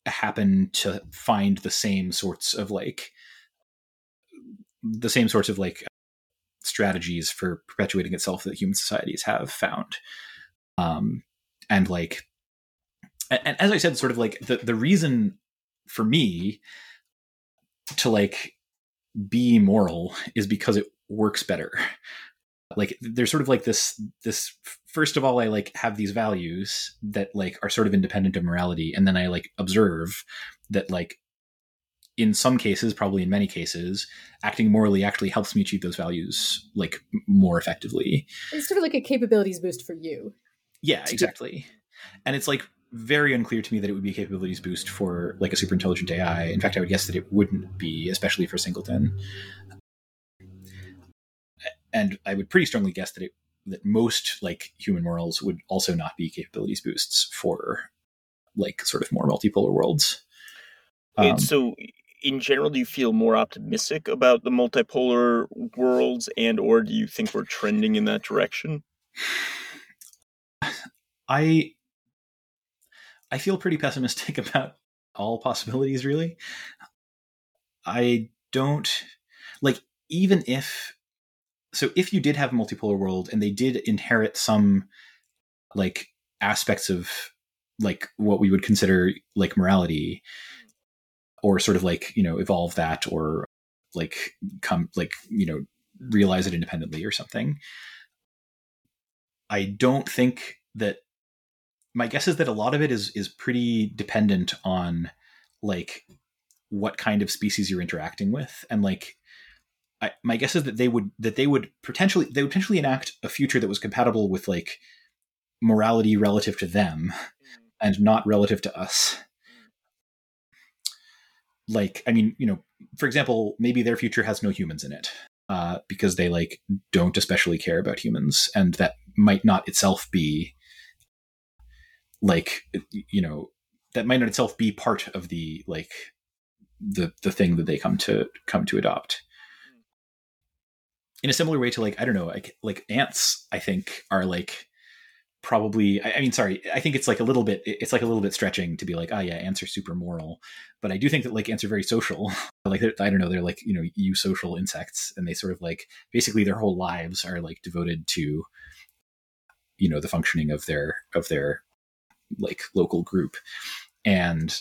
happen to find the same sorts of like the same sorts of like strategies for perpetuating itself that human societies have found. Um, and like, and, and as I said, sort of like the the reason for me to like be moral is because it works better. Like there's sort of like this this first of all i like have these values that like are sort of independent of morality and then i like observe that like in some cases probably in many cases acting morally actually helps me achieve those values like more effectively. It's sort of like a capabilities boost for you. Yeah exactly. And it's like very unclear to me that it would be a capabilities boost for like a super intelligent ai in fact i would guess that it wouldn't be especially for singleton and I would pretty strongly guess that it that most like human morals would also not be capabilities boosts for like sort of more multipolar worlds. Um, so in general do you feel more optimistic about the multipolar worlds and or do you think we're trending in that direction? I I feel pretty pessimistic about all possibilities really. I don't like even if so if you did have a multipolar world and they did inherit some like aspects of like what we would consider like morality or sort of like you know evolve that or like come like you know realize it independently or something i don't think that my guess is that a lot of it is is pretty dependent on like what kind of species you're interacting with. And like I, my guess is that they would that they would potentially they would potentially enact a future that was compatible with like morality relative to them and not relative to us. Like i mean you know for example maybe their future has no humans in it uh, because they like don't especially care about humans and that might not itself be like you know that might not itself be part of the like the the thing that they come to come to adopt. In a similar way to like I don't know like like ants I think are like probably I, I, mean sorry I think it's like a little bit it's like a little bit stretching to be like oh yeah ants are super moral. But I do think that like ants are very social. Like I don't know they're like you know eusocial insects and they sort of like basically their whole lives are like devoted to you know the functioning of their of their like local group. And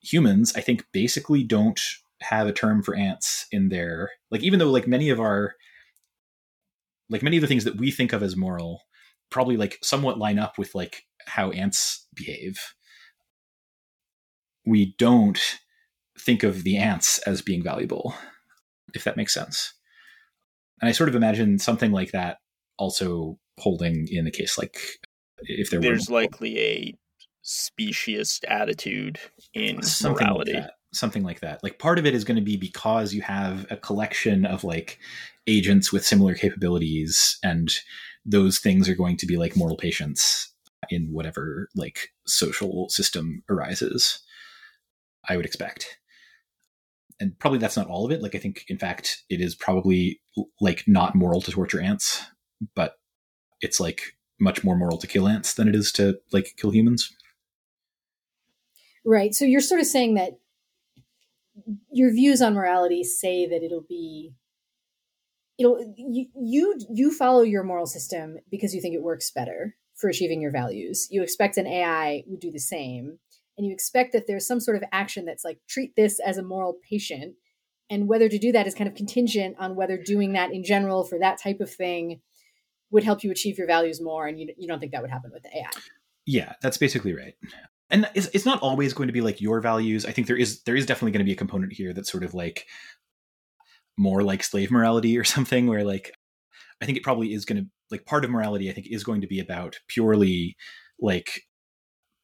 humans I think basically don't have a term for ants in there like even though like many of our like many of the things that we think of as moral probably like somewhat line up with like how ants behave. We don't think of the ants as being valuable if that makes sense. And i sort of imagine something like that also holding in a case like if there there's likely a speciesist attitude in something morality like something like that. Like part of it is going to be because you have a collection of like agents with similar capabilities and those things are going to be like moral patients in whatever like social system arises. I would expect. And probably that's not all of it. Like I think in fact it is probably like not moral to torture ants, but it's like much more moral to kill ants than it is to like kill humans. Right. So you're sort of saying that your views on morality say that it'll be it'll you you you follow your moral system because you think it works better for achieving your values. You expect an AI would do the same, and you expect that there's some sort of action that's like treat this as a moral patient, and whether to do that is kind of contingent on whether doing that in general for that type of thing would help you achieve your values more, and you you don't think that would happen with the AI. Yeah, that's basically right and it's, it's not always going to be like your values i think there is there is definitely going to be a component here that's sort of like more like slave morality or something where like i think it probably is going to like part of morality i think is going to be about purely like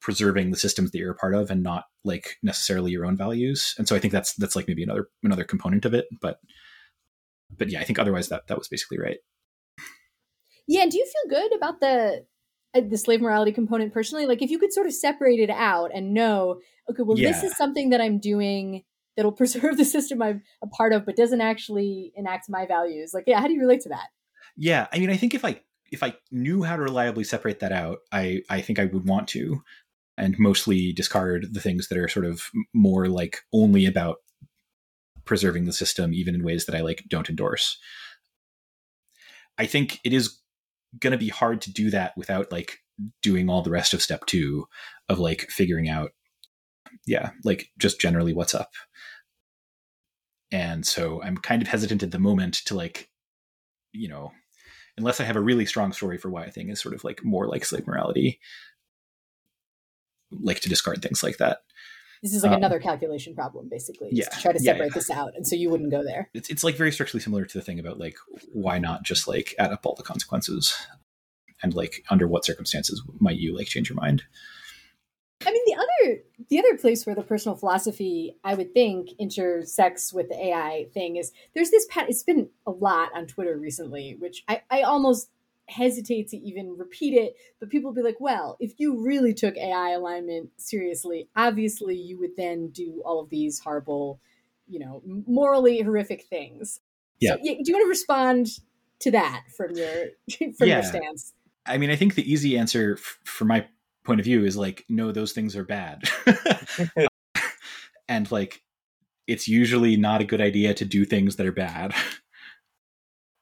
preserving the systems that you're a part of and not like necessarily your own values and so i think that's that's like maybe another another component of it but but yeah, I think otherwise that that was basically right. Yeah, and do you feel good about the uh, the slave morality component personally? Like if you could sort of separate it out and know, okay, well, this is something that I'm doing that'll preserve the system I'm a part of, but doesn't actually enact my values. Like, yeah, how do you relate to that? Yeah, I mean, I think if I if I knew how to reliably separate that out, I I think I would want to, and mostly discard the things that are sort of more like only about preserving the system, even in ways that I like don't endorse. I think it is going to be hard to do that without like doing all the rest of step two of like figuring out, yeah, like just generally what's up. And so I'm kind of hesitant at the moment to like, you know, unless I have a really strong story for why a thing is sort of like more like slave morality, like to discard things like that. This is like Um, another calculation problem, basically. yeah, to try to separate yeah. this out, and so you wouldn't go there. It's it's like very structurally similar to the thing about like why not just like add up all the consequences and like under what circumstances might you like change your mind? I mean, the other the other place where the personal philosophy I would think intersects with the AI thing is there's this pat. It's been a lot on Twitter recently, which I I almost hesitate to even repeat it. But people will be like, well, if you really took AI alignment seriously, obviously you would then do all of these horrible, you know, morally horrific things. Yeah. So, yeah do you want to respond to that from your from Yeah. your stance? I mean, I think the easy answer f- from my point of view is like, no, those things are bad. and like, it's usually not a good idea to do things that are bad.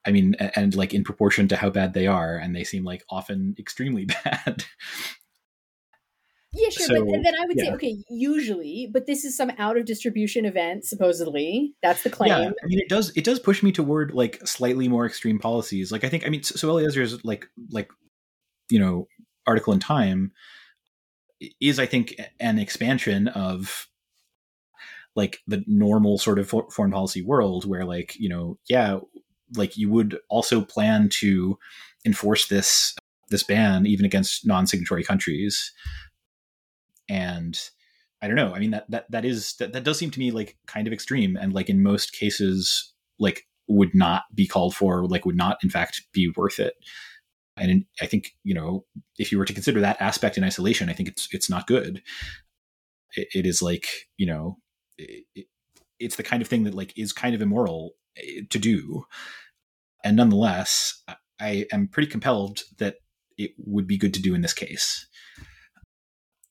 I mean, and like in proportion to how bad they are, and they seem like often extremely bad. Yeah, sure. So, but then I would say, okay, usually, but this is some out of distribution event, supposedly. That's the claim. Yeah, I mean, it does it does push me toward like slightly more extreme policies. Like I think, I mean, so, so Eliezer's like like you know article in Time is I think an expansion of like the normal sort of foreign policy world where like you know yeah like you would also plan to enforce this this ban even against non-signatory countries. And i don't know i mean that that that is that, that does seem to me like kind of extreme and like in most cases like would not be called for like would not in fact be worth it. And in, i think you know if you were to consider that aspect in isolation i think it's it's not good. It, it is like you know it, it's the kind of thing that like is kind of immoral eh, to do. And nonetheless I- am pretty compelled that it would be good to do in this case.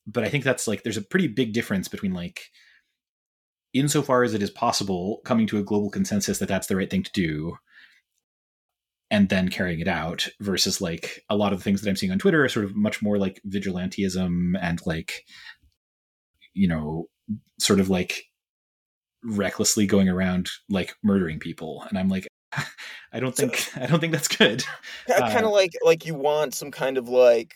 But i think that's like there's a pretty big difference between like insofar as it is possible coming to a global consensus that that's the right thing to do and then carrying it out versus like a lot of the things that i'm seeing on twitter are sort of much more like vigilantism and like you know sort of like recklessly going around like murdering people and i'm like i don't So- think i don't think that's good. Kind Uh, of like like you want some kind of like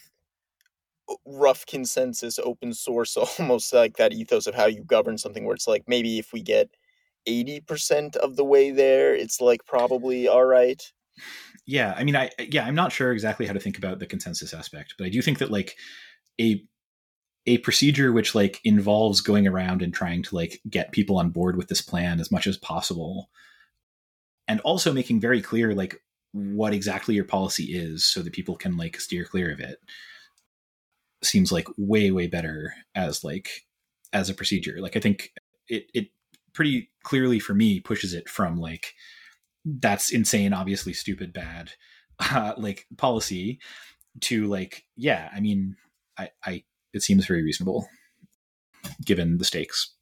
rough consensus open source almost like that ethos of how you govern something where it's like maybe if we get 80% of the way there it's like probably all right. Yeah i mean i yeah i'm not sure exactly how to think about the consensus aspect but i do think that like a a procedure which like involves going around and trying to like get people on board with this plan as much as possible. And also making very clear like what exactly your policy is so that people can like steer clear of it seems like way way better as like as a procedure. Like i think it it pretty clearly for me pushes it from like that's insane obviously stupid bad uh, like policy to like yeah i mean i i it seems very reasonable given the stakes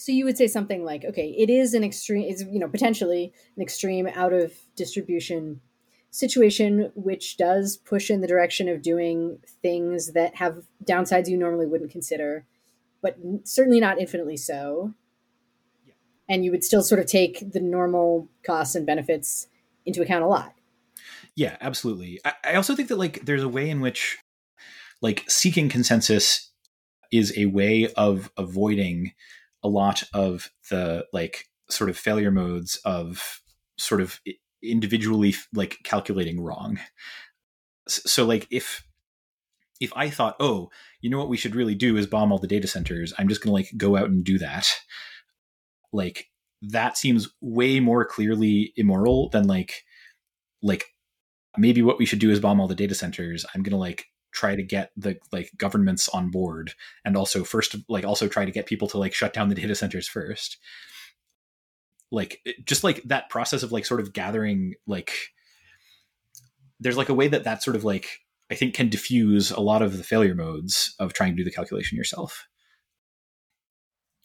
So you would say something like, okay, it is an extreme, it's you know potentially an extreme out of distribution situation, which does push in the direction of doing things that have downsides you normally wouldn't consider, but certainly not infinitely so. Yeah. And you would still sort of take the normal costs and benefits into account a lot. Yeah absolutely. I, I also think that like there's a way in which like seeking consensus is a way of avoiding a lot of the like sort of failure modes of sort of individually like calculating wrong. So like if if i thought oh you know what we should really do is bomb all the data centers. I'm just going to like go out and do that like that seems way more clearly immoral than like like maybe what we should do is bomb all the data centers. I'm gonna like try to get the like governments on board and also first like also try to get people to like shut down the data centers first. Like just like that process of like sort of gathering like there's like a way that that sort of like i think can diffuse a lot of the failure modes of trying to do the calculation yourself.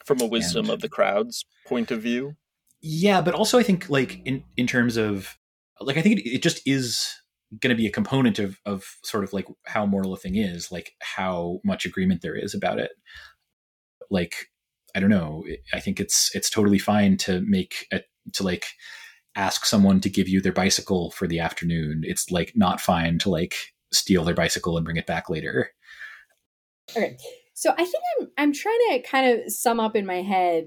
From a wisdom And- of the crowd's point of view. yeah but also i think like in in terms of like i think it, it just is going to be a component of of sort of like how moral a thing is like how much agreement there is about it like i don't know i think it's it's totally fine to make a to like ask someone to give you their bicycle for the afternoon it's like not fine to like steal their bicycle and bring it back later Okay. So I think I'm I'm trying to kind of sum up in my head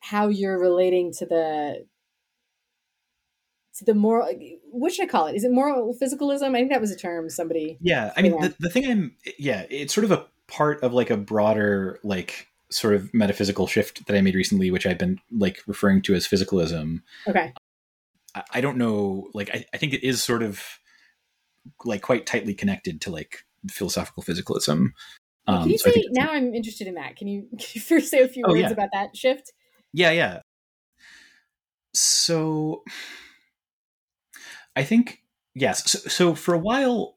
how you're relating to the the moral what should I call it? Is it moral physicalism? I think that was a term somebody Yeah, I mean Yeah. the, the thing I'm yeah, it's sort of a part of like a broader like sort of metaphysical shift that I made recently, which I've been like referring to as physicalism. Okay. I, I don't know, like I, I think it is sort of like quite tightly connected to like philosophical physicalism. Um, can you so say now I'm interested in that. Can you can you first say a few Oh, words yeah. about that shift? Yeah, yeah. So I think yes. So, so for a while,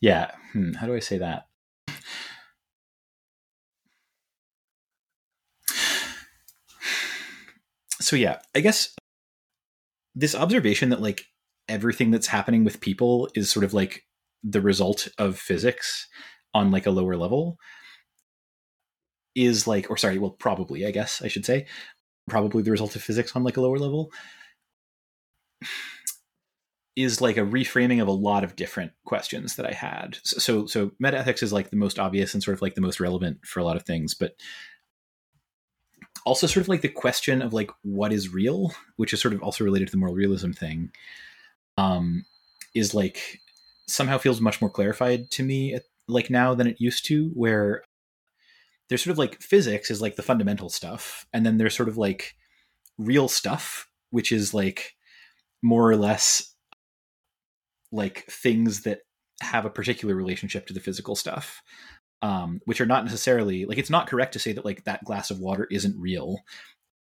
yeah. Hmm, how do I say that? So yeah, I guess this observation that like everything that's happening with people is sort of like the result of physics on like a lower level is like or sorry well probably i guess i should say probably the result of physics on like a lower level is like a reframing of a lot of different questions that i had. So so, so metaethics is like the most obvious and sort of like the most relevant for a lot of things but also sort of like the question of like what is real which is sort of also related to the moral realism thing um is like somehow feels much more clarified to me at, like now than it used to where there's sort of like physics is like the fundamental stuff and then there's sort of like real stuff which is like more or less like things that have a particular relationship to the physical stuff um, which are not necessarily like it's not correct to say that like that glass of water isn't real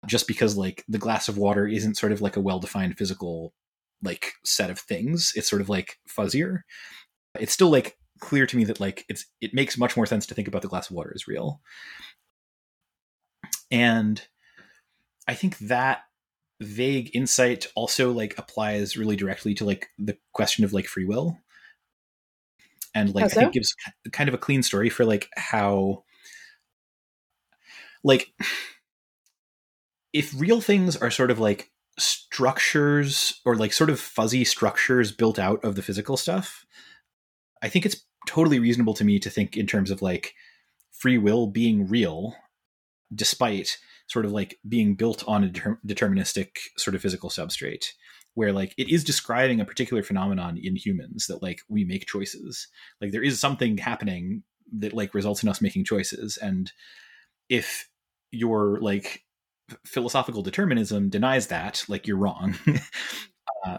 just because like the glass of water isn't sort of like a well-defined physical like set of things. It's sort of like fuzzier. It's still like clear to me that like it's it makes much more sense to think about the glass of water as real. And i think that vague insight also like applies really directly to like the question of like free will. And like How i think gives kind of a clean story for like how like if real things are sort of like structures or like sort of fuzzy structures built out of the physical stuff i think it's totally reasonable to me to think in terms of like free will being real despite sort of like being built on a deter- deterministic sort of physical substrate where like it is describing a particular phenomenon in humans that like we make choices. Like there is something happening that like results in us making choices. And if your like philosophical determinism denies that like you're wrong. Uh,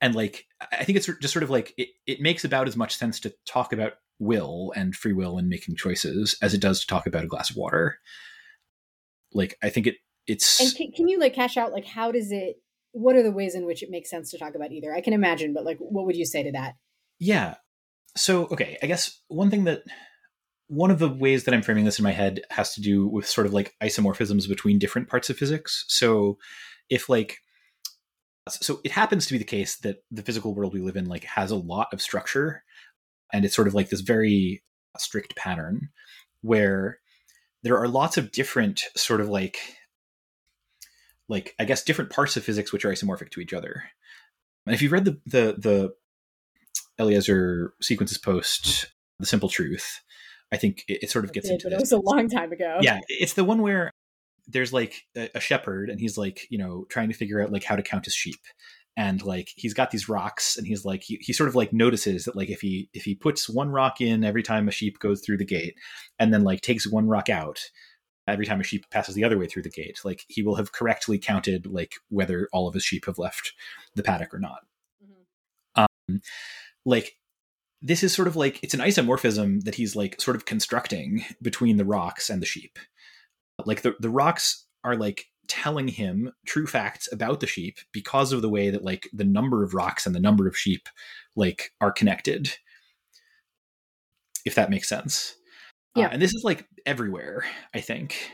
and like i think it's just sort of like it, it makes about as much sense to talk about will and free will and making choices as it does to talk about a glass of water like i think it it's And can, can you like cash out like how does it what are the ways in which it makes sense to talk about either? I can imagine, but like what would you say to that? Yeah. So, okay, I guess one thing that one of the ways that I'm framing this in my head has to do with sort of like isomorphisms between different parts of physics. So, if like so it happens to be the case that the physical world we live in like has a lot of structure and it's sort of like this very strict pattern where there are lots of different sort of like like I guess different parts of physics which are isomorphic to each other. And if you've read the the the Eliezer sequences post, The Simple Truth, I think it, it sort of gets Did, into but it was a long time ago. Yeah, it's the one where there's like a, a shepherd and he's like, you know, trying to figure out like how to count his sheep. And like he's got these rocks and he's like he, he sort of like notices that like if he if he puts one rock in every time a sheep goes through the gate and then like takes one rock out, every time a sheep passes the other way through the gate. Like he will have correctly counted like whether all of his sheep have left the paddock or not. Mm-hmm. Um, like this is sort of like it's an isomorphism that he's like sort of constructing between the rocks and the sheep. Like the the rocks are like telling him true facts about the sheep because of the way that like the number of rocks and the number of sheep like are connected. If that makes sense. Uh, yeah. uh, and this is like everywhere i think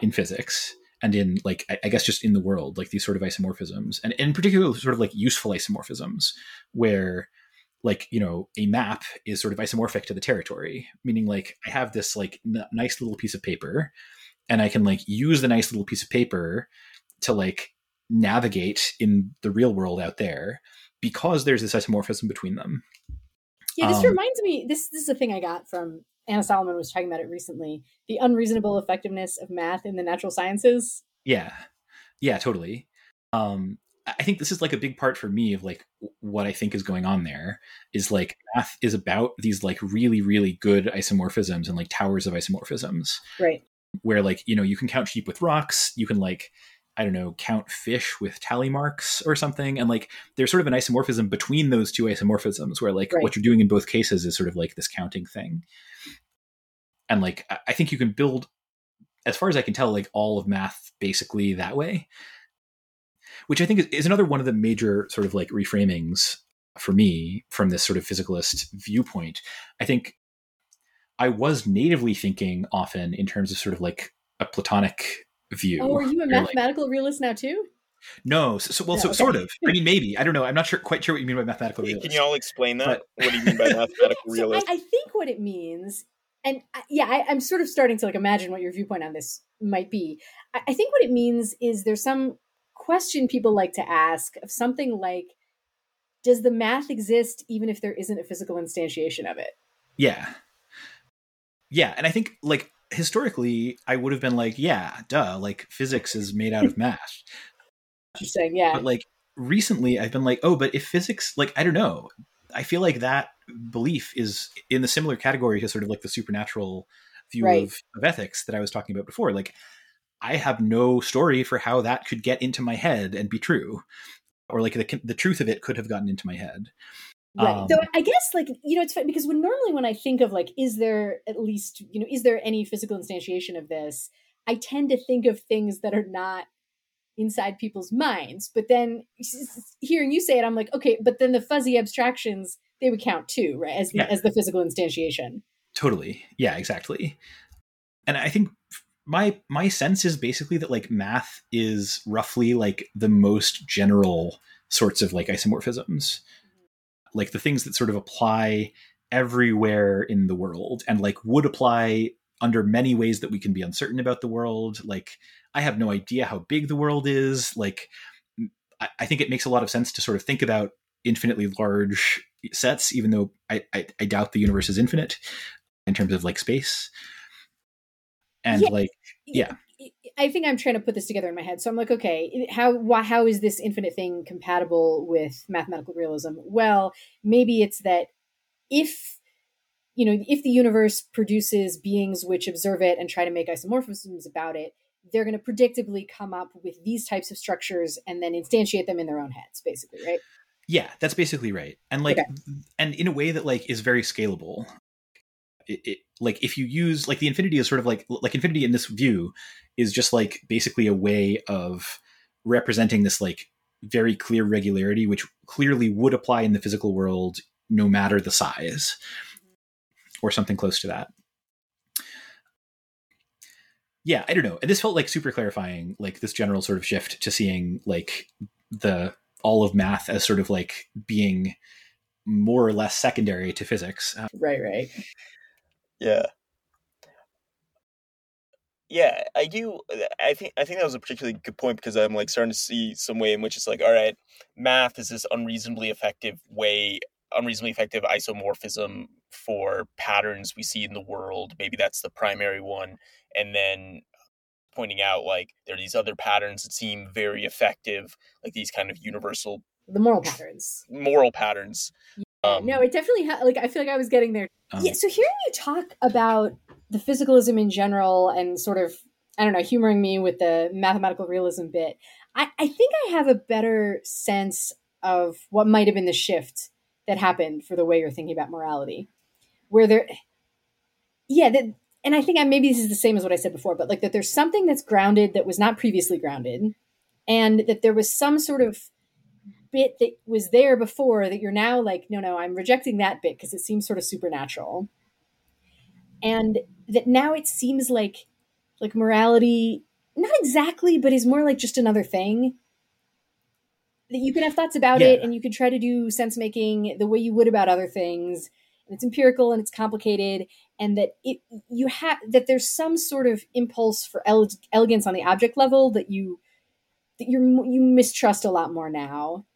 in physics and in like I, I guess just in the world like these sort of isomorphisms and in particular sort of like useful isomorphisms where like you know a map is sort of isomorphic to the territory meaning like i have this like n- nice little piece of paper and I can like use the nice little piece of paper to like navigate in the real world out there because there's this isomorphism between them. Yeah, this um, reminds me. This this is a thing I got from Anna Salamon was talking about it recently. The unreasonable effectiveness of math in the natural sciences. Yeah, yeah, totally. Um, I think this is like a big part for me of like what I think is going on there is like math is about these like really really good isomorphisms and like towers of isomorphisms. Right where like you know you can count sheep with rocks you can like i don't know count fish with tally marks or something and like there's sort of an isomorphism between those two isomorphisms where like right. what you're doing in both cases is sort of like this counting thing and like i think you can build as far as i can tell like all of math basically that way which i think is, is another one of the major sort of like reframings for me from this sort of physicalist viewpoint i think I was natively thinking often in terms of sort of like a Platonic view. Oh, are you a mathematical like, realist now too? No, so, so well, so okay. sort of. I mean, maybe I don't know. I'm not sure, quite sure what you mean by mathematical realist. Can you all explain that? But, what do you mean by mathematical realist? So I, I, think what it means, and uh, yeah, I, am sort of starting to like imagine what your viewpoint on this might be. I, I think what it means is there's some question people like to ask of something like, does the math exist even if there isn't a physical instantiation of it? Yeah yeah, and I think like historically, I would have been like, yeah, duh, like physics is made out of math. Interesting, yeah. But like recently, I've been like, oh, but if physics, like, I don't know, I feel like that belief is in the similar category to sort of like the supernatural view right. of, of ethics that I was talking about before. Like, I have no story for how that could get into my head and be true, or like the the truth of it could have gotten into my head. Right. Um, so I guess like you know it's fun because when normally when I think of like is there at least you know is there any physical instantiation of this I tend to think of things that are not inside people's minds but then hearing you say it I'm like okay but then the fuzzy abstractions they would count too right as the, yeah. as the physical instantiation. Totally. Yeah, exactly. And I think my my sense is basically that like math is roughly like the most general sorts of like isomorphisms like the things that sort of apply everywhere in the world and like would apply under many ways that we can be uncertain about the world. Like i have no idea how big the world is. Like i, I think it makes a lot of sense to sort of think about infinitely large sets even though I, I, I doubt the universe is infinite in terms of like space. And yeah. like yeah I think I'm trying to put this together in my head. So I'm like, okay, how why, how is this infinite thing compatible with mathematical realism? Well, maybe it's that if you know, if the universe produces beings which observe it and try to make isomorphisms about it, they're going to predictably come up with these types of structures and then instantiate them in their own heads, basically, right? Yeah, that's basically right. And like, okay. and in a way that like is very scalable it, it, like if you use like the infinity is sort of like like infinity in this view is just like basically a way of representing this like very clear regularity which clearly would apply in the physical world no matter the size or something close to that. Yeah i don't know. And this felt like super clarifying like this general sort of shift to seeing like the all of math as sort of like being more or less secondary to physics. Uh, right right. Yeah. Yeah, I do. I think I think that was a particularly good point because I'm like starting to see some way in which it's like, all right, math is this unreasonably effective way, unreasonably effective isomorphism for patterns we see in the world. Maybe that's the primary one, and then pointing out like there are these other patterns that seem very effective, like these kind of universal the moral patterns, moral patterns. Yeah, um, no, it definitely ha- like I feel like I was getting there Um, yeah, so hearing you talk about the physicalism in general and sort of, I don't know, humoring me with the mathematical realism bit, I, I think I have a better sense of what might have been the shift that happened for the way you're thinking about morality. Where there, yeah, that, and I think I maybe this is the same as what I said before, but like that there's something that's grounded that was not previously grounded, and that there was some sort of bit that was there before that you're now like, no, no, I'm rejecting that bit because it seems sort of supernatural. And that now it seems like like morality, not exactly, but is more like just another thing. That you can have thoughts about Yeah. it and you can try to do sense making the way you would about other things. And it's empirical and it's complicated, and that it you have that there's some sort of impulse for ele- elegance on the object level that you that you you mistrust a lot more now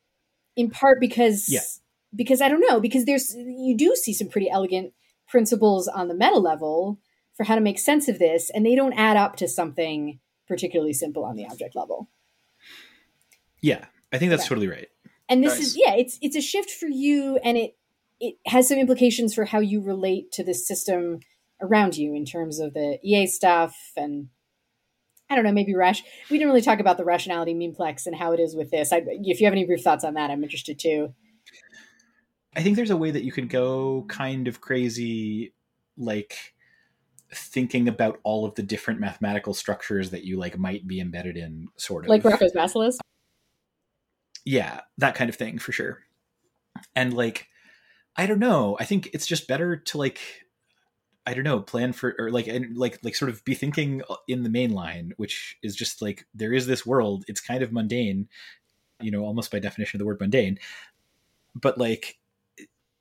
in part because Yeah. because I don't know because there's you do see some pretty elegant principles on the meta level for how to make sense of this and they don't add up to something particularly simple on the object level. yeah, I think that's Okay. totally right. And this Nice. is yeah, it's it's a shift for you and it it has some implications for how you relate to the system around you in terms of the EA stuff and I don't know, maybe rash. We didn't really talk about the rationality memeplex and how it is with this. I, if you have any brief thoughts on that, I'm interested too. I think there's a way that you could go kind of crazy, like thinking about all of the different mathematical structures that you like might be embedded in, sort of Like Roko's Basilisk. yeah, that kind of thing for sure. And like, I don't know. I think it's just better to like, I don't know, plan for or like and like like sort of be thinking uh, in the main line, which is just like there is this world. It's kind of mundane, you know, almost by definition of the word mundane. But like,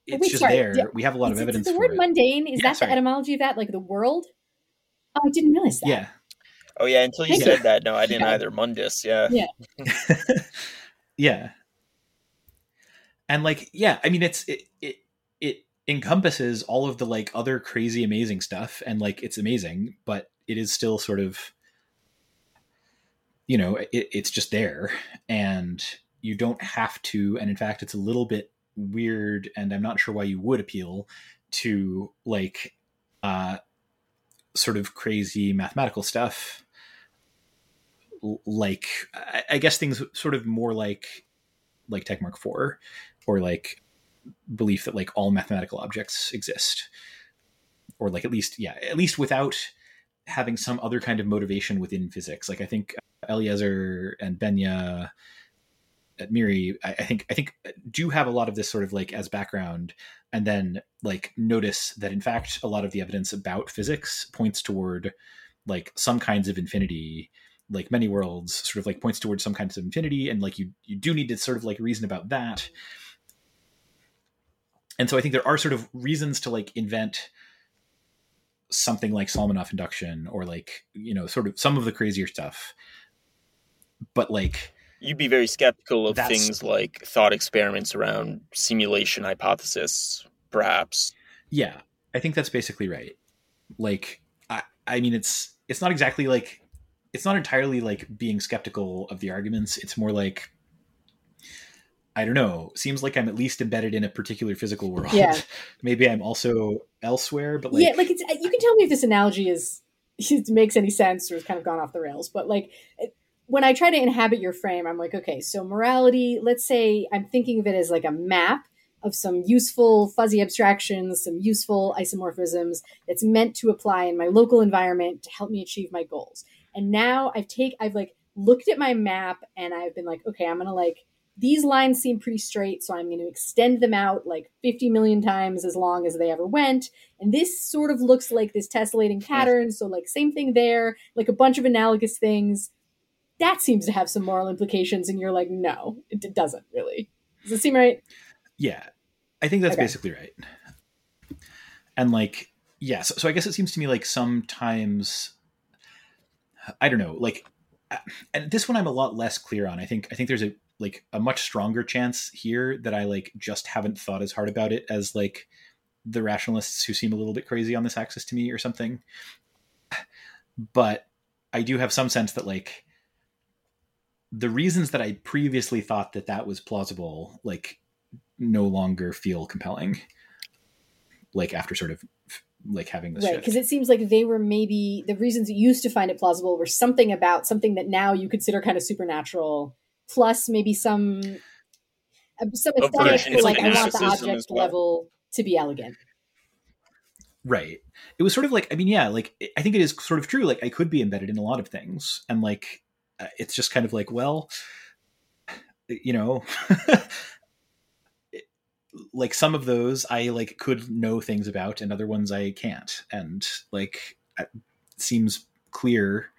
it's wait, just sorry, there. yeah, we have a lot Is of evidence The for word it. mundane is Yeah, that sorry. the etymology of that, like the world? Oh, I didn't realize that. Yeah, Oh yeah, until you Thank said that, no, I didn't Yeah. either. Mundus, yeah. Yeah. yeah and like yeah i mean it's it, it it encompasses all of the like other crazy amazing stuff and like it's amazing but it is still sort of you know it, it's just there and you don't have to and in fact it's a little bit weird and i'm not sure why you would appeal to like uh sort of crazy mathematical stuff like I, guess things sort of more like like Tegmark IV or like belief that like all mathematical objects exist. Or like at least yeah at least without having some other kind of motivation within physics. Like I think Eliezer and Benya at MIRI I, I think I think uh, do have a lot of this sort of like as background and then like notice that in fact a lot of the evidence about physics points toward like some kinds of infinity. Like many worlds sort of like points towards some kinds of infinity and like you you do need to sort of like reason about that and so i think there are sort of reasons to like invent something like Solomonoff induction or like you know sort of some of the crazier stuff but like You'd be very skeptical of things like thought experiments around simulation hypothesis, perhaps. Yeah, I think that's basically right. Like, I, I mean, it's it's not exactly like it's not entirely like being skeptical of the arguments. It's more like I don't know. Seems like I'm at least embedded in a particular physical world. Yeah. Maybe I'm also elsewhere, but like, yeah, like it's you can tell me if this analogy is it makes any sense or has kind of gone off the rails. But like it- when I try to inhabit your frame, I'm like, okay, so morality. Let's say I'm thinking of it as like a map of some useful fuzzy abstractions, some useful isomorphisms that's meant to apply in my local environment to help me achieve my goals. And now I've take I've like looked at my map and I've been like, okay, I'm gonna like these lines seem pretty straight, so I'm going to extend them out like 50 million times as long as they ever went. And this sort of looks like this tessellating pattern. So, like, same thing there, like a bunch of analogous things. That seems to have some moral implications. And you're like, no, it, it doesn't really. Does it seem right? yeah, I think that's Okay. basically right. And like, yeah, so, so I guess it seems to me like sometimes I don't know, like, and this one I'm a lot less clear on. I think I think there's a like a much stronger chance here that I like just haven't thought as hard about it as like the rationalists who seem a little bit crazy on this axis to me or something. But I do have some sense that like the reasons that I previously thought that that was plausible, like no longer feel compelling. like after sort of like having this right because it seems like they were maybe the reasons you used to find it plausible were something about something that now you consider kind of supernatural plus maybe some uh, some aesthetic for like i want the object well. level to be elegant right it was sort of like i mean yeah like i think it is sort of true like i could be embedded in a lot of things and like uh, it's just kind of like well you know like some of those i like could know things about and other ones i can't and like it seems clear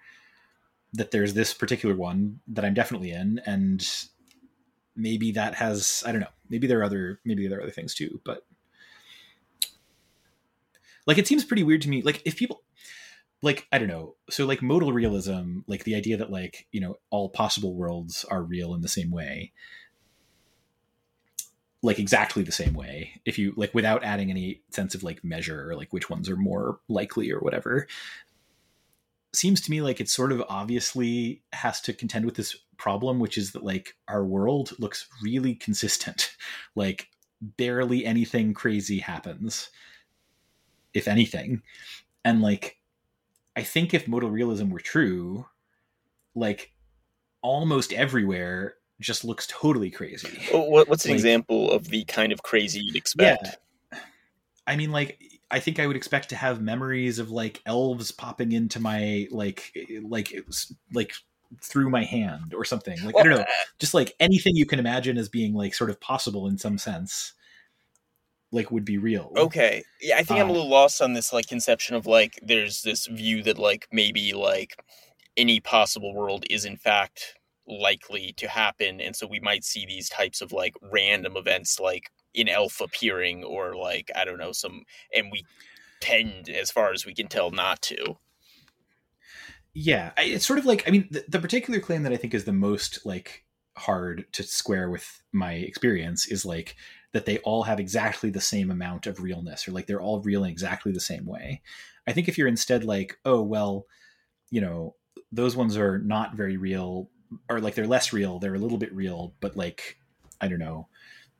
that there's this particular one that i'm definitely in and maybe that has i don't know maybe there are other maybe there are other things too but like it seems pretty weird to me like if people like i don't know so like modal realism like the idea that like you know all possible worlds are real in the same way like exactly the same way if you like without adding any sense of like measure or like which ones are more likely or whatever seems to me like it sort of obviously has to contend with this problem which is that like our world looks really consistent. Like barely anything crazy happens if anything. And like i think if modal realism were true like almost everywhere just looks totally crazy. What, what's an Like- example of the kind of crazy you'd expect? I mean, like, I think I would expect to have memories of like elves popping into my like, like, it was, like through my hand or something. Like, I don't know, just like anything you can imagine as being like sort of possible in some sense, like would be real. Okay. Yeah, I think I'm a Um, little lost on this like conception of like there's this view that like maybe like any possible world is in fact likely to happen and so we might see these types of like random events like in elf appearing or like I don't know some and we tend as far as we can tell not to. yeah it's sort of like i mean the, the particular claim that i think is the most like hard to square with my experience is like that they all have exactly the same amount of realness or like they're all real in exactly the same way i think if you're instead like oh well you know those ones are not very real or like they're less real they're a little bit real but like i don't know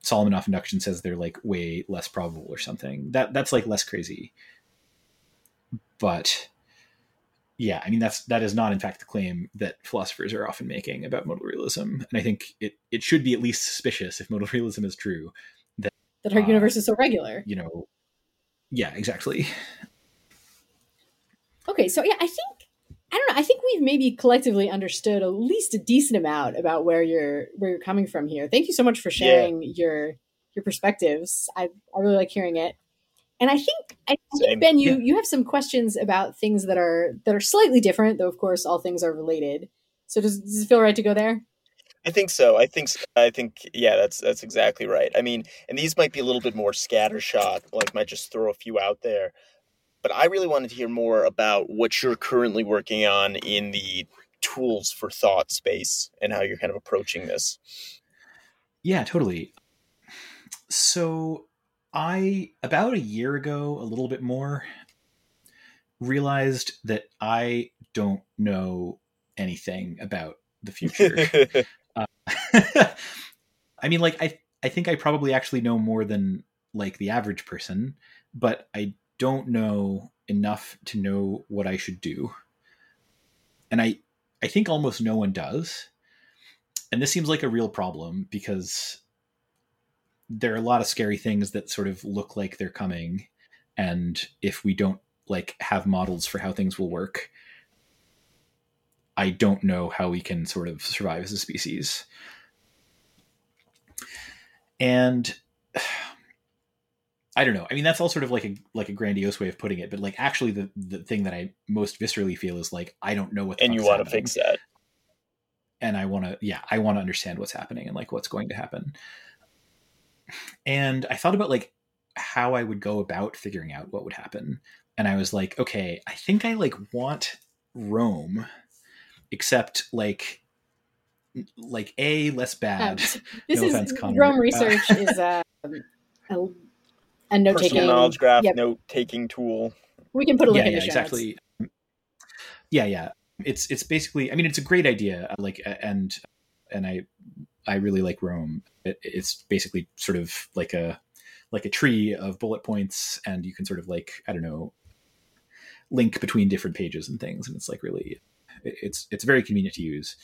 Solomonoff induction says they're like way less probable or something that that's like less crazy but yeah, I mean that's that is not in fact the claim that philosophers are often making about modal realism, and I think it it should be at least suspicious if modal realism is true. that our Uh, universe is so regular You know, yeah, exactly. Okay, so yeah, I think I don't know. I think we've maybe collectively understood at least a decent amount about where you're where you're coming from here. Thank you so much for sharing your your perspectives. I I really like hearing it. And I think I Same. think Ben, you Yeah. you have some questions about things that are that are slightly different, though of course all things are related. So does, does it feel right to go there? I think so. I think s- I think yeah, that's that's exactly right. I mean, and these might be a little bit more scattershot, like might just throw a few out there. But I really wanted to hear more about what you're currently working on in the tools for thought space and how you're kind of approaching this. Yeah, totally. So I about a year ago, a little bit more, realized that I don't know anything about the future. Uh, I mean, like I I think I probably actually know more than like the average person, but I don't know enough to know what I should do. And I I think almost no one does. And this seems like a real problem because there are a lot of scary things that sort of look like they're coming and if we don't like have models for how things will work, I don't know how we can sort of survive as a species. And I don't know. I mean, that's all sort of like a like a grandiose way of putting it, but like actually, the the thing that I most viscerally feel is like I don't know what. The and you want to fix that. and I want to, yeah, I want to understand what's happening and like what's going to happen. And I thought about like how I would go about figuring out what would happen, and I was like, okay, I think I like want Roam, except like like a less bad. Um, this No is offense, Connor. Roam Uh, research is uh, a, a note taking. knowledge graph, Yep. note taking tool. We can put a link yeah, in yeah, the show notes. exactly. Yeah, yeah. It's it's basically. I mean, it's a great idea. Like, and and I I really like Roam. It, it's basically sort of like a like a tree of bullet points and you can sort of like i don't know link between different pages and things and it's like really it's it's very convenient to use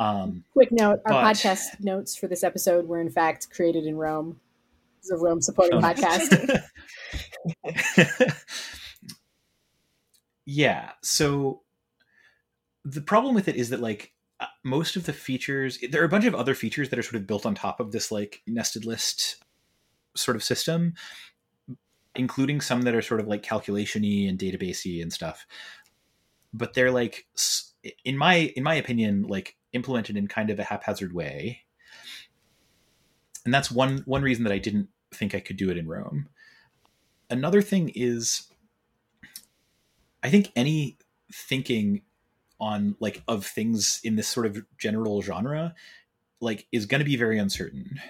um quick note our but- podcast notes for this episode were in fact created in Roam it's a Roam supporting podcast. Yeah so the problem with it is that like uh, most of the features there are a bunch of other features that are sort of built on top of this like nested list sort of system including some that are sort of like calculation-y and databasey and stuff. But they're like in my in my opinion like implemented in kind of a haphazard way. And that's one one reason that i didn't think i could do it in Roam. Another thing is i think any thinking on like of things in this sort of general genre like is going to be very uncertain.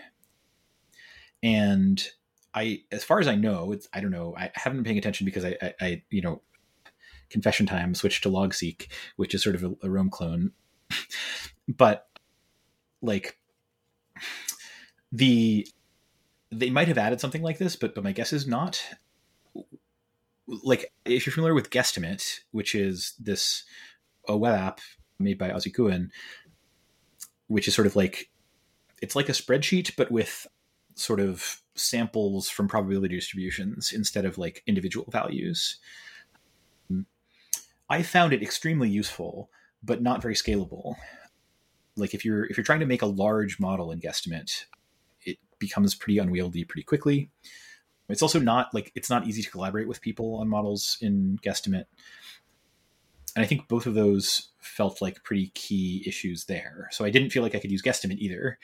And i as far as i know it's i don't know i haven't been paying attention because i i, I you know confession time switched to Logseq which is sort of a, a Roam clone. But like the they might have added something like this but but my guess is not like if you're familiar with guesstimate which is this a web app made by Ozzie Gooen, which is sort of like it's like a spreadsheet, but with sort of samples from probability distributions instead of like individual values. I found it extremely useful, but not very scalable. Like if you're if you're trying to make a large model in guesstimate, becomes pretty unwieldy pretty quickly. It's also not like it's not easy to collaborate with people on models in guesstimate and I think both of those felt like pretty key issues there. So I didn't feel like I could use guesstimate either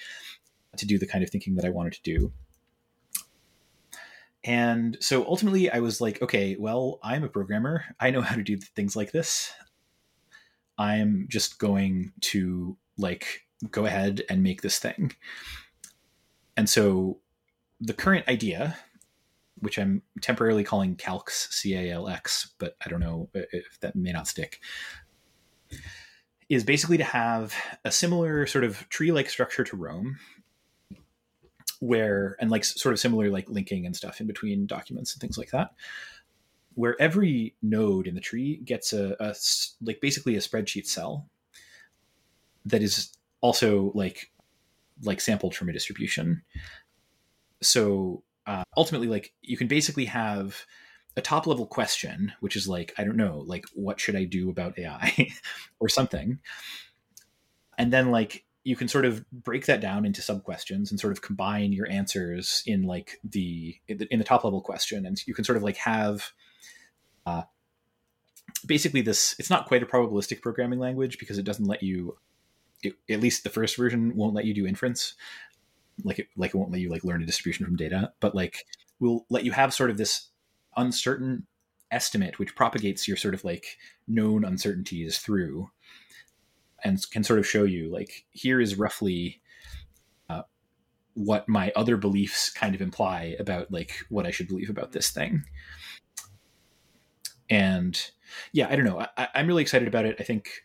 to do the kind of thinking that I wanted to do. And so ultimately, I was like, okay, well, I'm a programmer. I know how to do things like this. I'm just going to like go ahead and make this thing. And so the current idea, which I'm temporarily calling Calx, C A L X, but I don't know if that may not stick, is basically to have a similar sort of tree like structure to Roam, where, and like sort of similar like linking and stuff in between documents and things like that, where every node in the tree gets a like basically a spreadsheet cell that is also like like sampled from a distribution. So uh, ultimately like you can basically have a top level question which is like i don't know like what should i do about ai or something and then like you can sort of break that down into sub questions and sort of combine your answers in like the in the top level question and you can sort of like have uh, basically this it's not quite a probabilistic programming language because it doesn't let you it, at least the first version won't let you do inference. Like it like it won't let you like learn a distribution from data but like will let you have sort of this uncertain estimate which propagates your sort of like known uncertainties through and can sort of show you like here is roughly uh, what my other beliefs kind of imply about like what i should believe about this thing. And yeah i don't know. I, i'm really excited about it. I think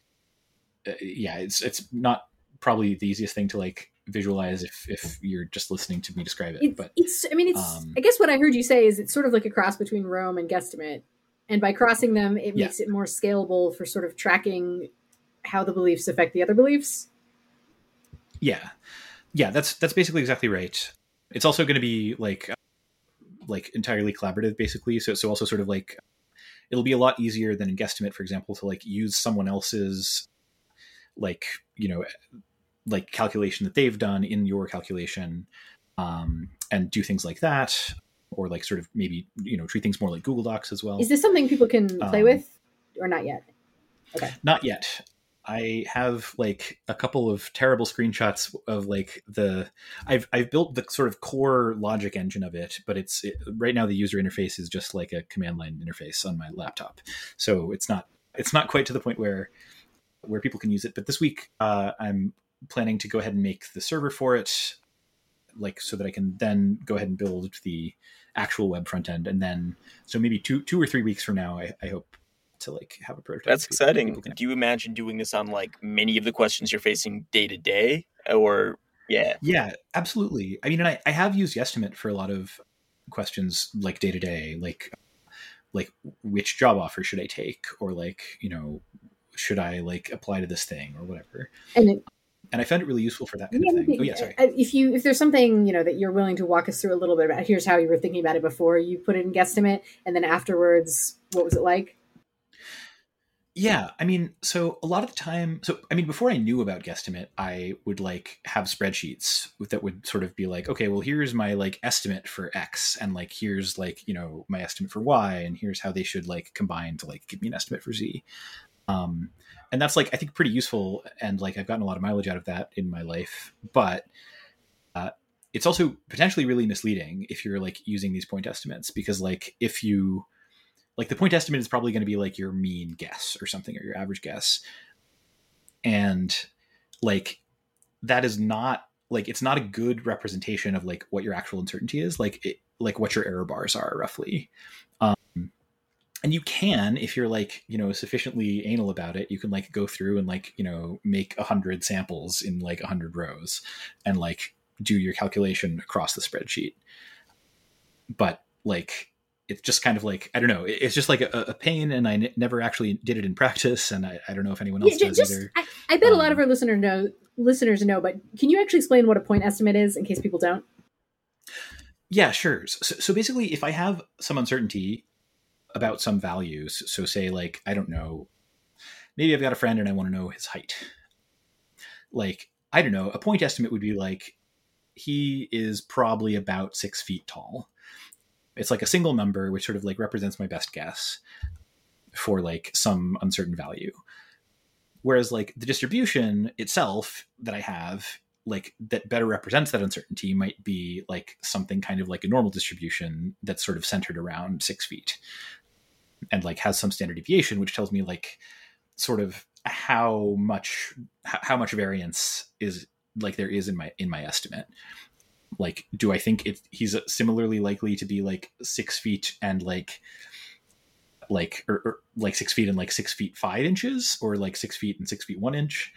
yeah it's it's not probably the easiest thing to like visualize if if you're just listening to me describe it It's, but it's I mean, it's. um, I guess what I heard you say is it's sort of like a cross between Roam and Guesstimate, and by crossing them, it Yeah. makes it more scalable for sort of tracking how the beliefs affect the other beliefs. yeah yeah that's that's basically exactly right it's also going to be like uh, like entirely collaborative basically so so also sort of like it'll be a lot easier than in guesstimate for example to like use someone else's like you know like calculation that they've done in your calculation um and do things like that or like sort of maybe you know treat things more like google docs as well Is this something people can play Um, with, or not yet? Okay. Not yet. I have like a couple of terrible screenshots of like the I've I've built the sort of core logic engine of it, but it's it, right now the user interface is just like a command line interface on my laptop. So it's not it's not quite to the point where where people can use it. But this week uh, I'm planning to go ahead and make the server for it, like so that I can then go ahead and build the actual web front end, and then so maybe two two or three weeks from now, I, I hope to like have a prototype. That's exciting. can- Do you imagine doing this on like many of the questions you're facing day to day? Or yeah. Yeah, absolutely. I mean, and I, I have used Guesstimate for a lot of questions like day to day, like like which job offer should I take, or like you know should I like apply to this thing or whatever. And it, and I found it really useful for that kind yeah, of thing. Oh yeah, sorry. If you if there's something you know that you're willing to walk us through a little bit about, here's how you were thinking about it before you put it in Guesstimate, and then afterwards, what was it like? Yeah, I mean, so a lot of the time, so I mean, before I knew about Guesstimate, I would like have spreadsheets that would sort of be like, okay, well, here's my like estimate for X, and like here's like you know my estimate for Y, and here's how they should like combine to like give me an estimate for Z. Um, and that's like I think pretty useful, and like I've gotten a lot of mileage out of that in my life, but uh, it's also potentially really misleading if you're like using these point estimates because like if you like the point estimate is probably going to be like your mean guess or something or your average guess. And like that is not like it's not a good representation of like what your actual uncertainty is like it, like what your error bars are roughly and you can if you're like you know sufficiently anal about it you can like go through and like you know make a hundred samples in like a hundred rows and like do your calculation across the spreadsheet but like it's just kind of like I don't know. It's just like a, a pain, and I n- never actually did it in practice, and I, I don't know if anyone else yeah, does just, either. I, I bet um, a lot of um, our listener know listeners know, but can you actually explain what a point estimate is in case people don't? Yeah, sure. So, so basically, if I have some uncertainty about some values, so say like I don't know, maybe I've got a friend and I want to know his height. Like I don't know, a point estimate would be like he is probably about six feet tall. It's like a single number which sort of like represents my best guess for like some uncertain value. Whereas like the distribution itself that i have like that better represents that uncertainty might be like something kind of like a normal distribution that's sort of centered around six feet and like has some standard deviation which tells me like sort of how much how much variance is like there is in my in my estimate. Like do i think it, he's similarly likely to be like six feet and like like or, or, like six feet and like six feet five inches or like six feet and six feet one inch?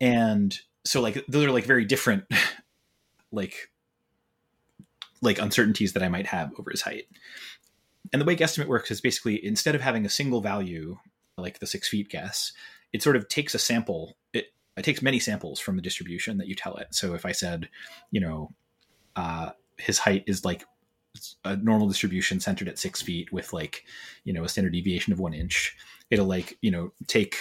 And so like those are like very different like like uncertainties that i might have over his height and the way guesstimate works is basically instead of having a single value like the six feet guess it sort of takes a sample it it takes many samples from the distribution that you tell it. So if I said, you know, uh, his height is like a normal distribution centered at six feet with like, you know, a standard deviation of one inch, it'll like, you know, take,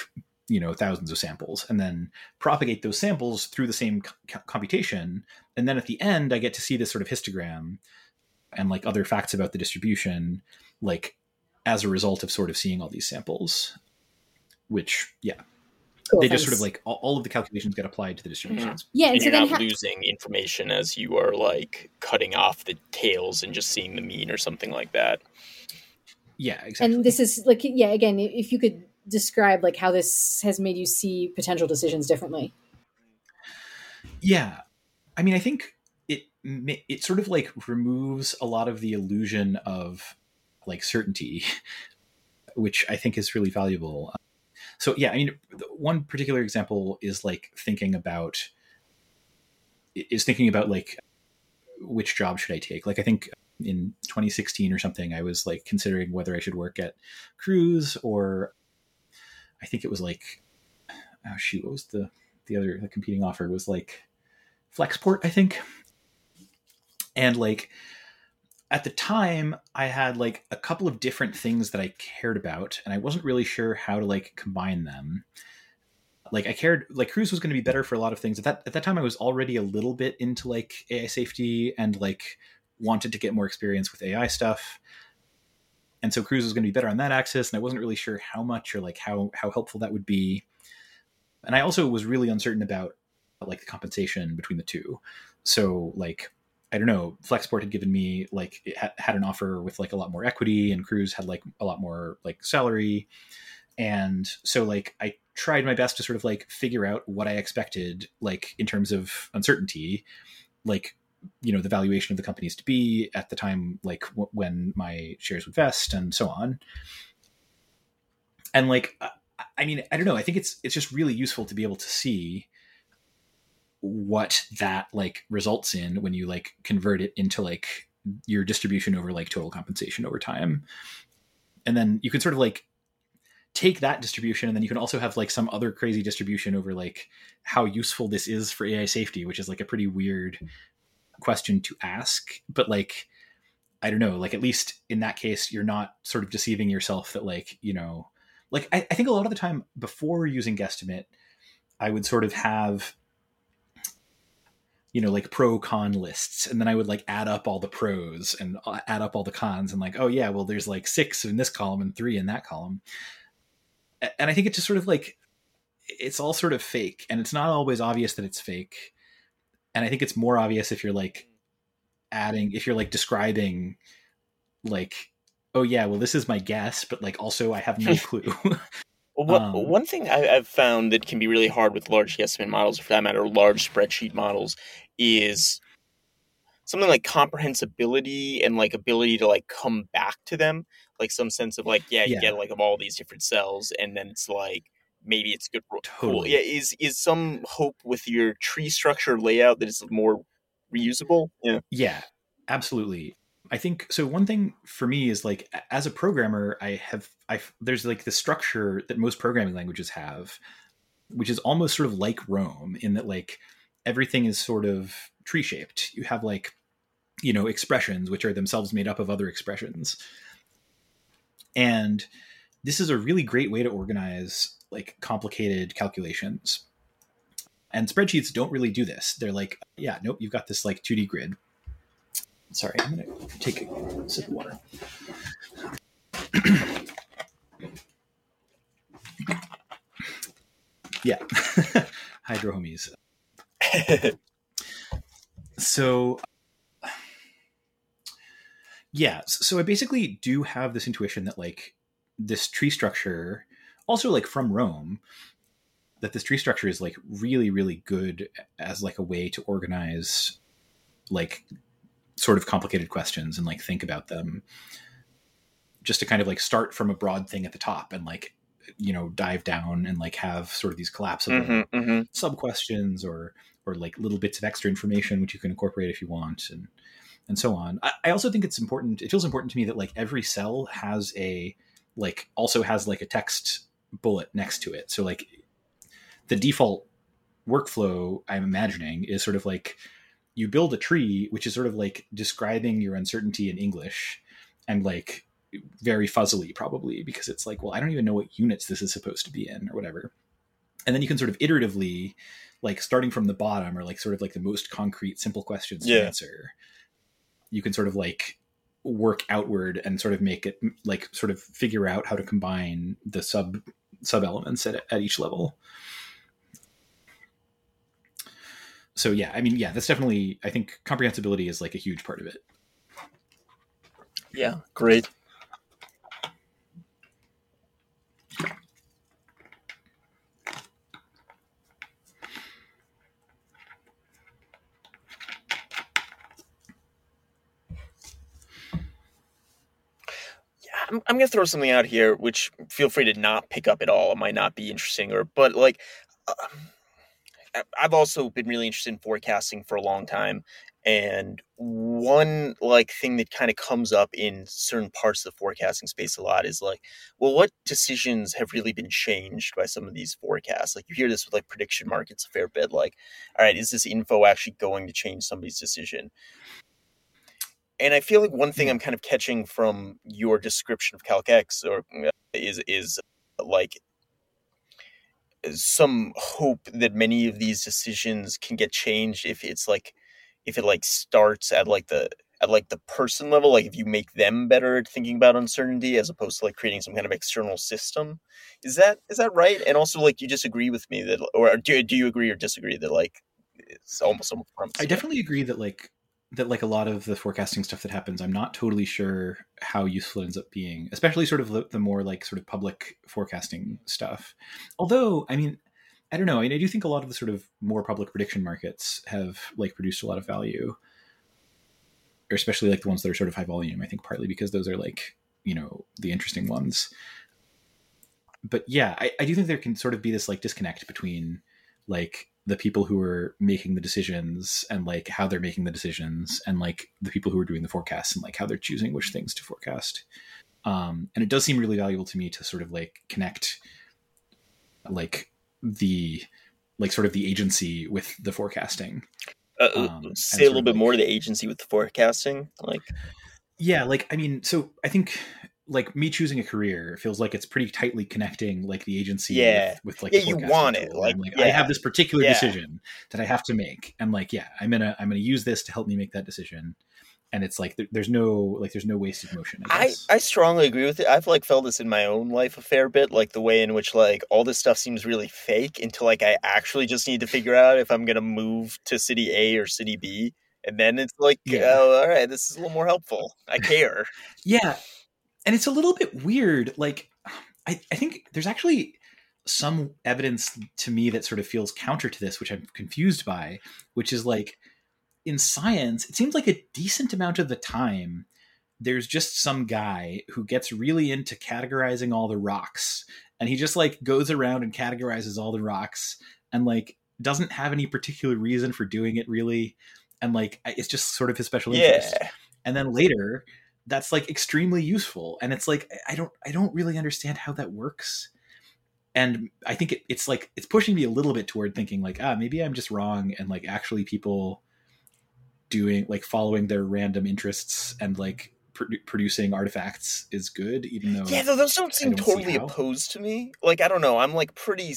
you know, thousands of samples and then propagate those samples through the same computation. And then at the end, I get to see this sort of histogram and like other facts about the distribution, like as a result of sort of seeing all these samples, which, yeah, Cool, they thanks. just sort of like all, all, of the calculations get applied to the distributions. Mm-hmm. Yeah, and, and so you're not ha- losing information as you are like cutting off the tails and just seeing the mean or something like that. Yeah, exactly. And this is like yeah, again, if you could describe like how this has made you see potential decisions differently. Yeah, I mean, I think it sort of like removes a lot of the illusion of like certainty, which I think is really valuable. So yeah i mean one particular example is like thinking about is thinking about like which job should i take? Like i think in 2016 or something i was like considering whether i should work at cruise or i think it was like oh shoot what was the the other the competing offer? Was like flexport i think and like at the time i had like a couple of different things that i cared about and i wasn't really sure how to like combine them. Like i cared like cruise was going to be better for a lot of things. At that at that time i was already a little bit into like ai safety and like wanted to get more experience with ai stuff. And so cruise was going to be better on that axis and i wasn't really sure how much or like how how helpful that would be. And i also was really uncertain about like the compensation between the two. So like I don't know, Flexport had given me like it had an offer with like a lot more equity, and Cruise had like a lot more like salary, and so like I tried my best to sort of like figure out what I expected, like in terms of uncertainty, like you know the valuation of the companies to be at the time, like w- when my shares would vest, and so on. And like, I mean, I don't know. I think it's it's just really useful to be able to see what that like results in when you like convert it into like your distribution over like total compensation over time. And then you can sort of like take that distribution and then you can also have like some other crazy distribution over like how useful this is for ai safety which is like a pretty weird question to ask. But like i don't know like at least in that case you're not sort of deceiving yourself that like you know like i, I think a lot of the time before using guesstimate i would sort of have you know like pro con lists and then i would like add up all the pros and uh, add up all the cons and like oh yeah well there's like six in this column and three in that column. And i think it's just sort of like it's all sort of fake and it's not always obvious that it's fake. And i think it's more obvious if you're like adding if you're like describing like oh yeah well this is my guess but like also i have no clue. Well, um, one thing I, have found that can be really hard with large guesstimate models, or for that matter, large spreadsheet models, is something like comprehensibility and like ability to like come back to them, like some sense of like, yeah, you yeah. get like of all these different cells, and then it's like maybe it's good. Totally. Cool. Yeah, is is some hope with your tree structure layout that is more reusable? Yeah. Yeah, absolutely. I think so. One thing for me is like as a programmer, I have I there's like the structure that most programming languages have, which is almost sort of like Roam in that like everything is sort of tree shaped. You have like you know expressions which are themselves made up of other expressions, and this is a really great way to organize like complicated calculations. And spreadsheets don't really do this. They're like, yeah, nope, you've got this like 2D grid Sorry, I'm going to take a sip of water. yeah, hydro homies. so, yeah, so I basically do have this intuition that like this tree structure, also like from Roam, that this tree structure is like really really good as like a way to organize like sort of complicated questions and like think about them just to kind of like start from a broad thing at the top and like you know dive down and like have sort of these collapsible mm-hmm, mm-hmm. sub questions or or like little bits of extra information which you can incorporate if you want and and so on I, I also think it's important it feels important to me that like every cell has a like also has like a text bullet next to it so like the default workflow i'm imagining is sort of like you build a tree which is sort of like describing your uncertainty in english and like very fuzzily probably because it's like well i don't even know what units this is supposed to be in or whatever and then you can sort of iteratively like starting from the bottom or like sort of like the most concrete simple questions yeah. to answer you can sort of like work outward and sort of make it like sort of figure out how to combine the sub sub elements at, at each level so yeah, I mean, yeah, that's definitely. I think comprehensibility is like a huge part of it. Yeah, great. I'm, I'm gonna throw something out here, which feel free to not pick up at all. It might not be interesting, or but like, uh, I've also been really interested in forecasting for a long time. And one like thing that kind of comes up in certain parts of the forecasting space a lot is like, well, what decisions have really been changed by some of these forecasts? Like you hear this with like prediction markets a fair bit. Like, all right, is this info actually going to change somebody's decision? And I feel like one thing I'm kind of catching from your description of Calx or uh, is is like some hope that many of these decisions can get changed if it's like if it like starts at like the at like the person level like if you make them better at thinking about uncertainty as opposed to like creating some kind of external system. Is that is that right? And also like you disagree with me that or do, do you agree or disagree that like it's almost almost i definitely agree that like that like a lot of the forecasting stuff that happens i'm not totally sure how useful it ends up being especially sort of the, the more like sort of public forecasting stuff. Although i mean i don't know I, mean, I do think a lot of the sort of more public prediction markets have like produced a lot of value or especially like the ones that are sort of high volume i think partly because those are like you know the interesting ones. But yeah I, I do think there can sort of be this like disconnect between like the people who are making the decisions and like how they're making the decisions and like the people who are doing the forecasts and like how they're choosing which things to forecast um, and it does seem really valuable to me to sort of like connect like the like sort of the agency with the forecasting Uh, Um, say a little bit like- more to the agency with the forecasting. Like, yeah like i mean so i think like me choosing a career feels like it's pretty tightly connecting like the agency Yeah. with, with like Yeah, you want it, tool. like, I'm i have this particular Yeah. decision that i have to make and like yeah i'm gonna i'm gonna use this to help me make that decision and it's like there, there's no like there's no wasted motion i I, I strongly agree with it. I've like felt this in my own life a fair bit, like the way in which like all this stuff seems really fake until like I actually just need to figure out if I'm gonna move to city A or city B. And then it's like, Yeah. oh, all right, this is a little more helpful. I care. Yeah. And it's a little bit weird. Like, I, I think there's actually some evidence to me that sort of feels counter to this, which I'm confused by, which is like in science, it seems like a decent amount of the time, there's just some guy who gets really into categorizing all the rocks. And he just like goes around and categorizes all the rocks and like doesn't have any particular reason for doing it really. And like, it's just sort of his special interest yeah. and then later that's like extremely useful and it's like i don't i don't really understand how that works and i think it, it's like it's pushing me a little bit toward thinking like ah maybe i'm just wrong and like actually people doing like following their random interests and like produ- producing artifacts is good even though Yeah, though those don't seem don't totally opposed to me. Like I don't know, I'm like pretty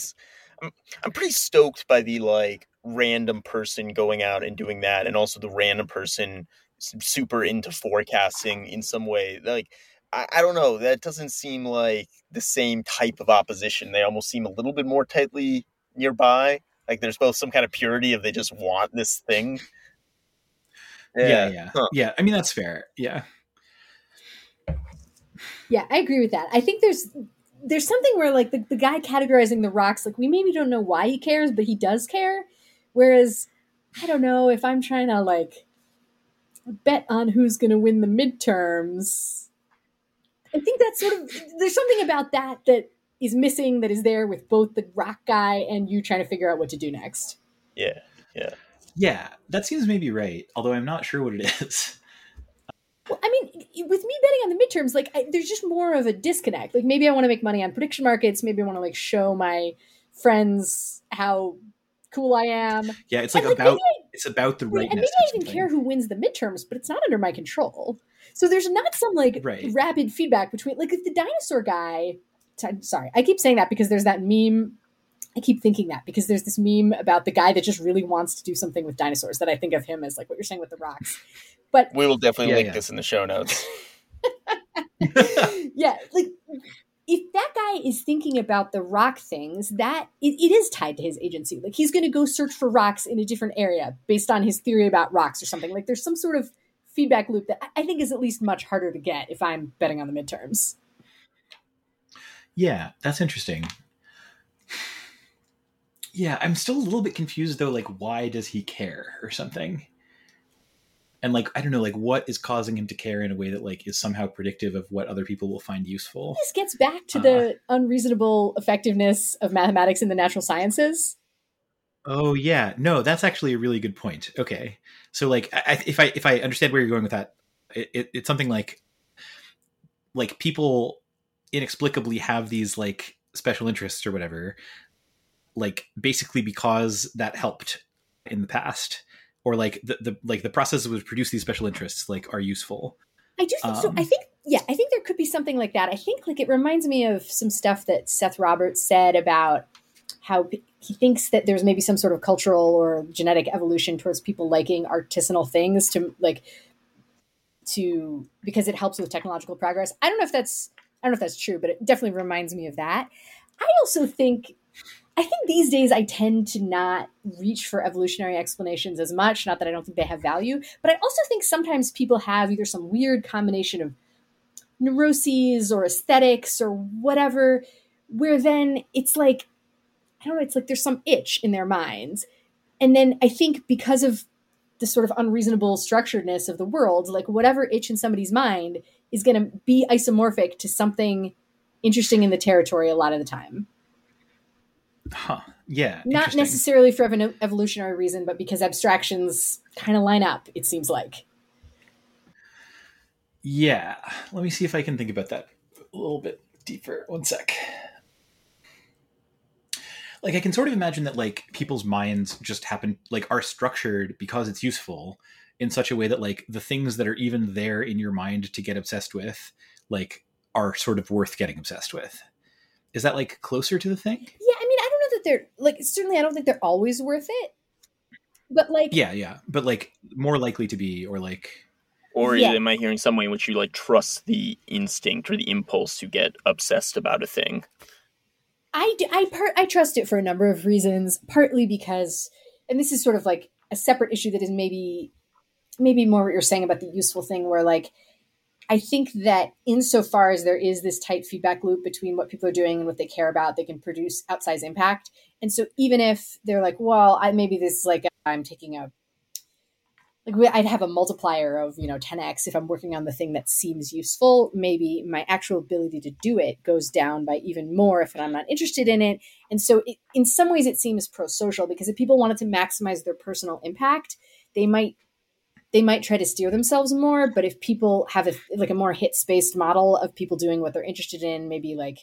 I'm I'm pretty stoked by the like random person going out and doing that and also the random person super into forecasting in some way. Like I, I don't know, that doesn't seem like the same type of opposition. They almost seem a little bit more tightly nearby. Like there's both some kind of purity of they just want this thing. yeah yeah Huh. yeah i mean that's fair yeah Yeah, I agree with that. I think there's there's something where like the, the guy categorizing the rocks, like we maybe don't know why he cares, but he does care. Whereas I don't know if I'm trying to like bet on who's gonna win the midterms. I think that's sort of there's something about that that is missing that is there with both the rock guy and you trying to figure out what to do next. Yeah. yeah yeah. that seems maybe right although i'm not sure what it is Well, I mean, with me betting on the midterms, like I, there's just more of a disconnect. Like maybe I want to make money on prediction markets. Maybe I want to like show my friends how cool I am. yeah it's like And, about maybe it's about the Right, rightness and maybe of I even care who wins the midterms, but it's not under my control. So there's not some like Right. rapid feedback between like if the dinosaur guy. t- Sorry, I keep saying that because there's that meme. I keep thinking that because there's this meme about the guy that just really wants to do something with dinosaurs that I think of him as like what you're saying with the rocks. But We will definitely Yeah, link yeah. this in the show notes. yeah, like if that guy is thinking about the rock things, that it, it is tied to his agency. Like he's going to go search for rocks in a different area based on his theory about rocks or something. Like there's some sort of feedback loop that I- I think is at least much harder to get if I'm betting on the midterms. Yeah, that's interesting. Yeah, I'm still a little bit confused though. Like, why does he care or something? And like, I don't know, like, what is causing him to care in a way that like is somehow predictive of what other people will find useful? This gets back to uh, the unreasonable effectiveness of mathematics in the natural sciences. Oh yeah, no, that's actually a really good point. Okay, so like, I, I- if I if I understand where you're going with that, it, it, it's something like, like people inexplicably have these like special interests or whatever, like basically because that helped in the past, or like the, the like the process that would produce these special interests like are useful. I do think so. Um, I think, yeah, I think there could be something like that. I think like it reminds me of some stuff that Seth Roberts said about how he thinks that there's maybe some sort of cultural or genetic evolution towards people liking artisanal things to like to because it helps with technological progress. I don't know if that's I don't know if that's true, but it definitely reminds me of that. I also think I think these days I tend to not reach for evolutionary explanations as much. Not that I don't think they have value, but I also think sometimes people have either some weird combination of neuroses or aesthetics or whatever, where then it's like, I don't know, it's like there's some itch in their minds. And then I think because of the sort of unreasonable structuredness of the world, like whatever itch in somebody's mind is going to be isomorphic to something interesting in the territory a lot of the time. Huh. Yeah. not necessarily for an evolutionary reason, but because abstractions kind of line up. It seems like. Yeah. Let me see if I can think about that a little bit deeper. One sec. Like I can sort of imagine that like people's minds just happen like are structured because it's useful in such a way that like the things that are even there in your mind to get obsessed with like are sort of worth getting obsessed with. Is that like closer to the thing? Yeah, I they're like certainly. I don't think they're always worth it, but like, Yeah, yeah. But like more likely to be or like Or Yeah. am I hearing some way in which you like trust the instinct or the impulse to get obsessed about a thing? I do, I part I trust it for a number of reasons. Partly because, and this is sort of like a separate issue that is maybe maybe more what you're saying about the useful thing, where like I think that insofar as there is this tight feedback loop between what people are doing and what they care about, they can produce outsized impact. And so even if they're like, well, I maybe this is like I'm taking a like I'd have a multiplier of you know 10x if I'm working on the thing that seems useful. Maybe my actual ability to do it goes down by even more if I'm not interested in it. And so, it, in some ways, it seems pro-social because if people wanted to maximize their personal impact, they might they might try to steer themselves more. But if people have a like a more hits based model of people doing what they're interested in, maybe like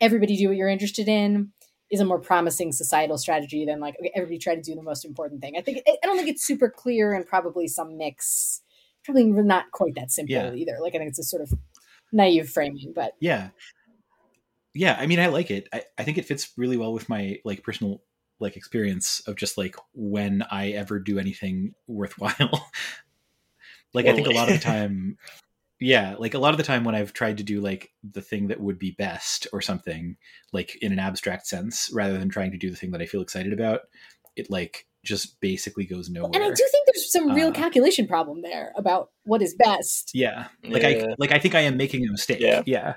everybody do what you're interested in is a more promising societal strategy than like okay, everybody try to do the most important thing. I think I don't think it's super clear and probably some mix. Probably not quite that simple Yeah. either. Like I think it's a sort of naive framing, but Yeah. Yeah, I mean I like it. I, I think it fits really well with my like personal like experience of just like when I ever do anything worthwhile. like I think a lot of the time yeah, like a lot of the time when I've tried to do like the thing that would be best or something, like in an abstract sense, rather than trying to do the thing that I feel excited about, it like just basically goes nowhere. and I do think there's some real Uh, calculation problem there about what is best. Yeah, like Yeah. I like I think I am making a mistake. Yeah. yeah.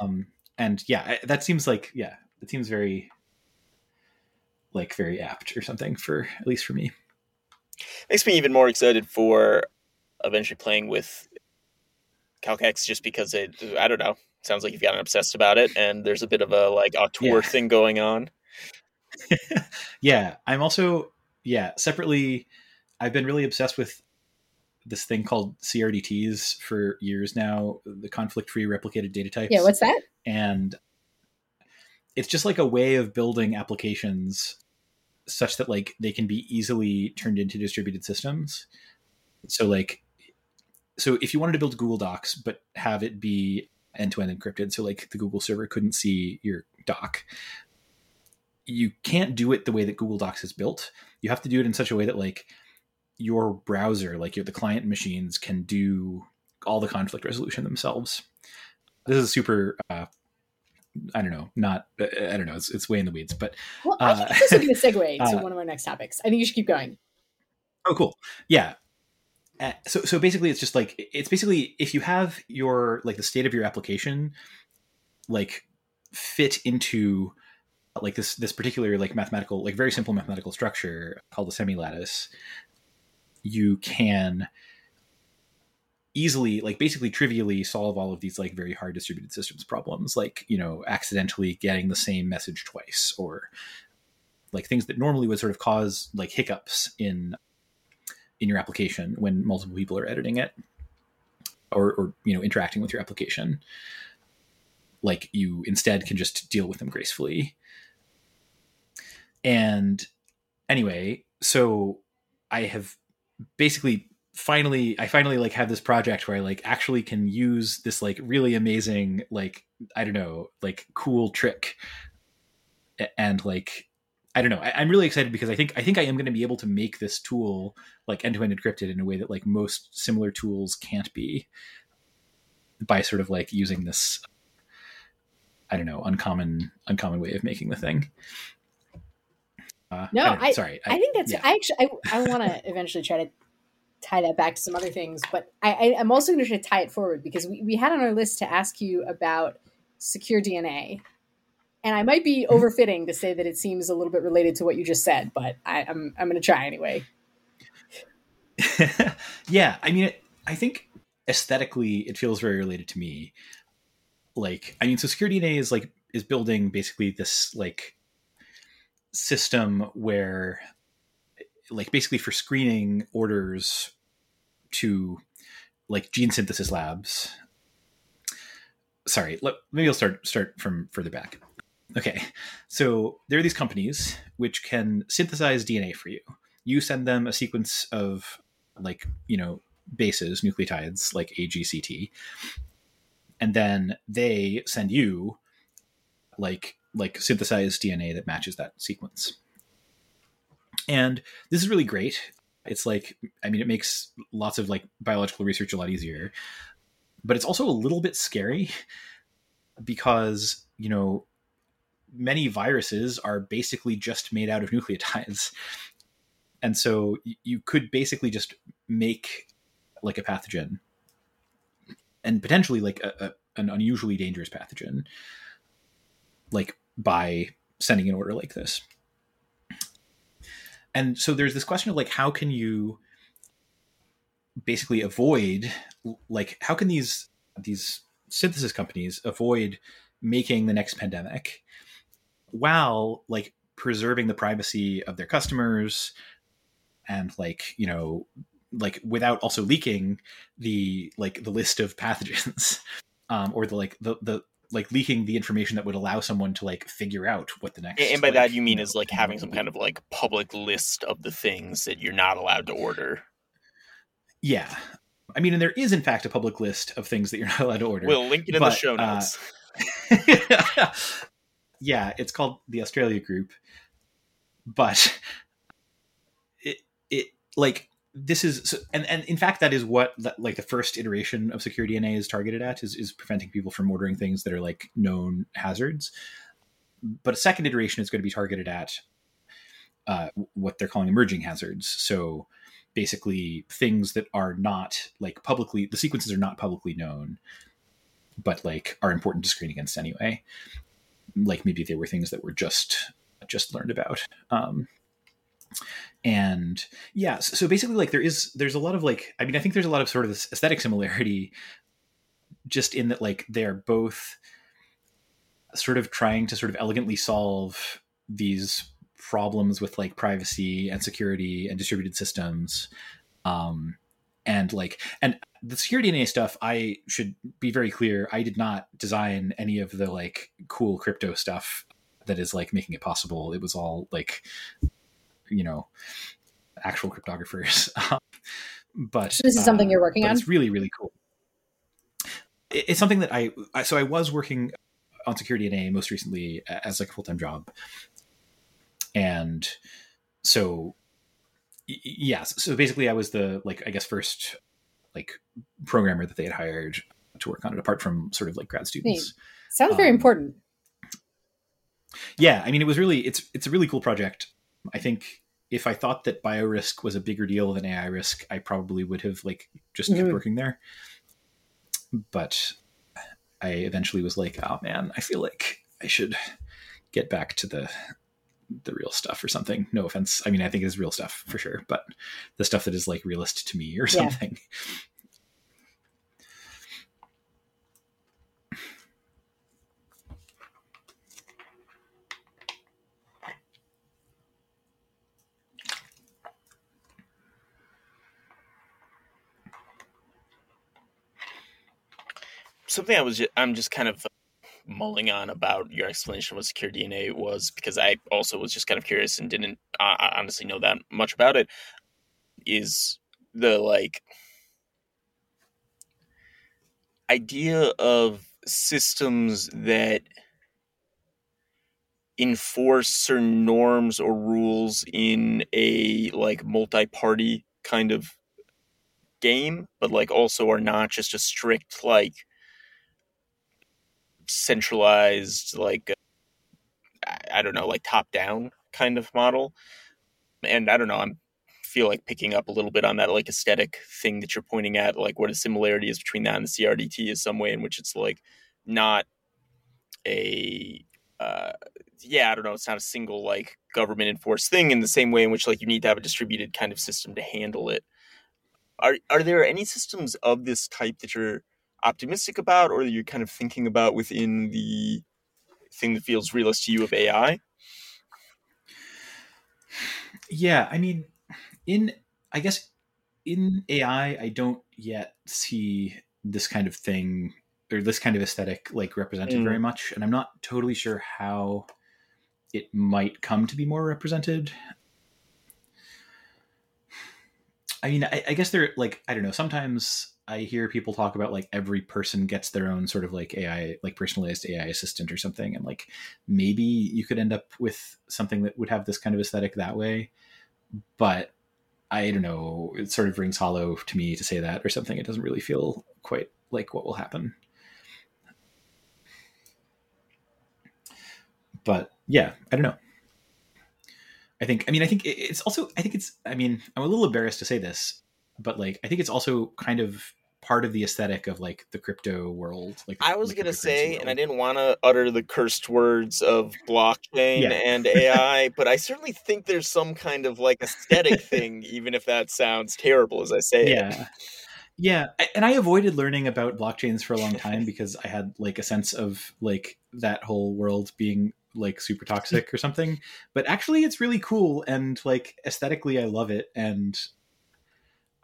Um, and yeah, I, that seems like yeah, it seems very like very apt or something for at least for me. Makes me even more excited for eventually playing with Calx just because it I don't know. Sounds like you've gotten obsessed about it and there's a bit of a like auteur Yeah. thing going on. Yeah, I'm also yeah separately. I've been really obsessed with this thing called CRDTs for years now, the conflict-free replicated data types. Yeah, what's that? and it's just like a way of building applications such that like they can be easily turned into distributed systems so like so if you wanted to build google docs but have it be end-to-end encrypted so like the google server couldn't see your doc you can't do it the way that google docs is built you have to do it in such a way that like your browser like your the client machines can do all the conflict resolution themselves this is super uh, i don't know not uh, i don't know it's, it's way in the weeds but Well, I think Uh, this would be a segue to uh, one of our next topics. I think you should keep going. oh cool yeah Uh, so so basically it's just like it's basically if you have your like the state of your application like fit into like this this particular like mathematical like very simple mathematical structure called a semi-lattice you can easily like basically trivially solve all of these like very hard distributed systems problems like you know accidentally getting the same message twice or like things that normally would sort of cause like hiccups in in your application when multiple people are editing it or or you know interacting with your application like you instead can just deal with them gracefully. And anyway so i have basically finally i finally like have this project where i like actually can use this like really amazing like i don't know like cool trick and like i don't know I, i'm really excited because i think i think i am going to be able to make this tool like end-to-end encrypted in a way that like most similar tools can't be by sort of like using this i don't know uncommon uncommon way of making the thing uh, No, don't I- sorry I think that's. yeah. I actually, I, I want to eventually try to tie that back to some other things, but I, I, I'm also going to try to tie it forward because we, we had on our list to ask you about secure DNA, and I might be Mhm. overfitting to say that it seems a little bit related to what you just said, but I, I'm I'm going to try anyway. yeah, I mean, I think aesthetically it feels very related to me. Like, I mean, so Secure DNA is like is building basically this like system where like basically for screening orders to like gene synthesis labs sorry let, maybe i'll start start from further back okay so there are these companies which can synthesize dna for you. You send them a sequence of like you know bases nucleotides like agct and then they send you like like synthesized dna that matches that sequence. And this is really great. It's like i mean it makes lots of like biological research a lot easier but it's also a little bit scary because you know many viruses are basically just made out of nucleotides. And so you could basically just make like a pathogen and potentially like a, a, an unusually dangerous pathogen like by sending an order like this. And so there's this question of like how can you basically avoid like how can these these synthesis companies avoid making the next pandemic while like preserving the privacy of their customers and like you know like without also leaking the like the list of pathogens um or the like the the like leaking the information that would allow someone to like figure out what the next and by like, that you mean know, is like having some kind of like public list of the things that you're not allowed to order. Yeah. I mean and there is in fact a public list of things that you're not allowed to order we'll link it in But, the show uh, notes yeah it's called the australia group but it it like this is so, and and in fact that is what that, like the first iteration of Secure DNA is targeted at is, is preventing people from ordering things that are like known hazards. But a second iteration is going to be targeted at uh, what they're calling emerging hazards. So basically things that are not like publicly the sequences are not publicly known but like are important to screen against anyway like maybe they were things that were just just learned about. Um and yeah so, so basically like there is there's a lot of like i mean i think there's a lot of sort of this aesthetic similarity just in that like they're both sort of trying to sort of elegantly solve these problems with like privacy and security and distributed systems. Um and like and the Secure DNA stuff i should be very clear i did not design any of the like cool crypto stuff that is like making it possible. It was all like you know actual cryptographers. But This is something uh, you're working on? it's really really cool. It's something that I, I so i was working on Secure DNA most recently as like a full-time job. And so yes. So basically i was the like i guess first like programmer that they had hired to work on it apart from sort of like grad students. Sounds very um, important. yeah i mean it was really it's it's a really cool project. I think if i thought that biorisk was a bigger deal than ai risk i probably would have like just kept Mhm. working there. But i eventually was like oh man i feel like i should get back to the the real stuff or something. No offense. I mean i think it is real stuff for sure but the stuff that is like realist to me or Yeah. something. Something I was just, I'm just kind of mulling on about your explanation of what secure DNA was because I also was just kind of curious and didn't uh, honestly know that much about it. Is the like idea of systems that enforce certain norms or rules in a like multi-party kind of game but like also are not just a strict like centralized like uh, I- don't know like top down kind of model. And i don't know i'm feel like picking up a little bit on that like aesthetic thing that you're pointing at like what a similarity is between that and the crdt is some way in which it's like not a uh yeah i don't know it's not a single like government enforced thing in the same way in which like you need to have a distributed kind of system to handle it. Are are there any systems of this type that you're optimistic about or that you're kind of thinking about within the thing that feels realist to you of AI? Yeah, I mean, in I guess in AI, I don't yet see this kind of thing or this kind of aesthetic like represented Mm. very much, and I'm not totally sure how it might come to be more represented. I mean, I, I guess they're like I don't know. Sometimes I hear people talk about like every person gets their own sort of like AI, like personalized AI assistant or something, and like maybe you could end up with something that would have this kind of aesthetic that way. But I don't know. It sort of rings hollow to me to say that or something. It doesn't really feel quite like what will happen. But yeah, I don't know. I think. I mean, I think it's also. I think it's. I mean, I'm a little embarrassed to say this, but like, I think it's also kind of part of the aesthetic of like the crypto world. Like I was like gonna say, and I didn't want to utter the cursed words of blockchain Yeah. and AI, but I certainly think there's some kind of like aesthetic thing, even if that sounds terrible as I say it. yeah yeah and i avoided learning about blockchains for a long time because i had like a sense of like that whole world being like super toxic or something but actually it's really cool and like aesthetically i love it and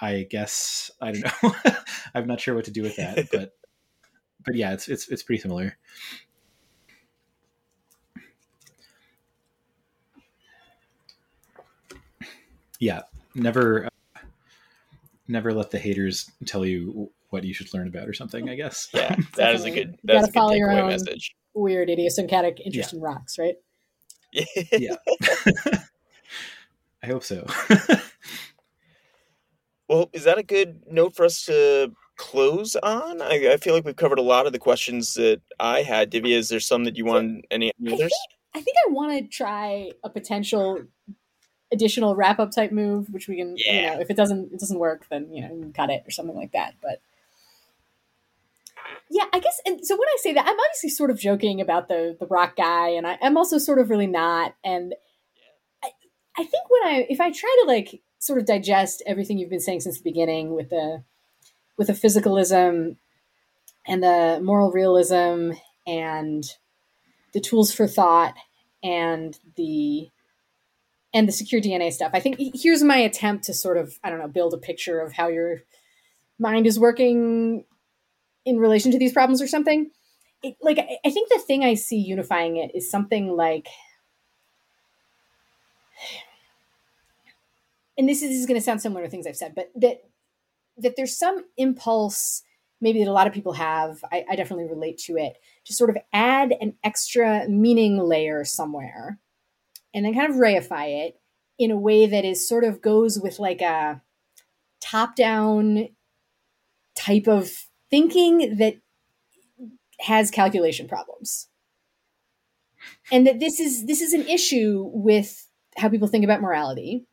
i guess i don't know i'm not sure what to do with that but but yeah it's it's it's pretty similar yeah never uh, never let the haters tell you what you should learn about or something i guess Yeah, that is a good. You That's a gotta good follow your takeaway own- message. Weird, idiosyncratic interest in rocks, right? yeah i hope so Well, is that a good note for us to close on? I, I feel like we've covered a lot of the questions that I had. Divya, is there some that you want? Any I others? I think I want to try a potential additional wrap up type move, which we can, you Yeah. know, if it doesn't it doesn't work, then you know, can cut it or something like that. But yeah, I guess. And so when I say that, I'm obviously sort of joking about the the rock guy, and I, I'm also sort of really not. And I, I think when I if I try to like sort of digest everything you've been saying since the beginning with the with the physicalism and the moral realism and the tools for thought and the and the secure DNA stuff. I think here's my attempt to sort of I don't know build a picture of how your mind is working in relation to these problems or something. It, like I, I think the thing I see unifying it is something like, and this is, this is going to sound similar to things I've said, but that that there's some impulse maybe that a lot of people have. I, I definitely relate to it to sort of add an extra meaning layer somewhere and then kind of reify it in a way that is sort of goes with like a top down type of thinking that has calculation problems and that this is this is an issue with how people think about morality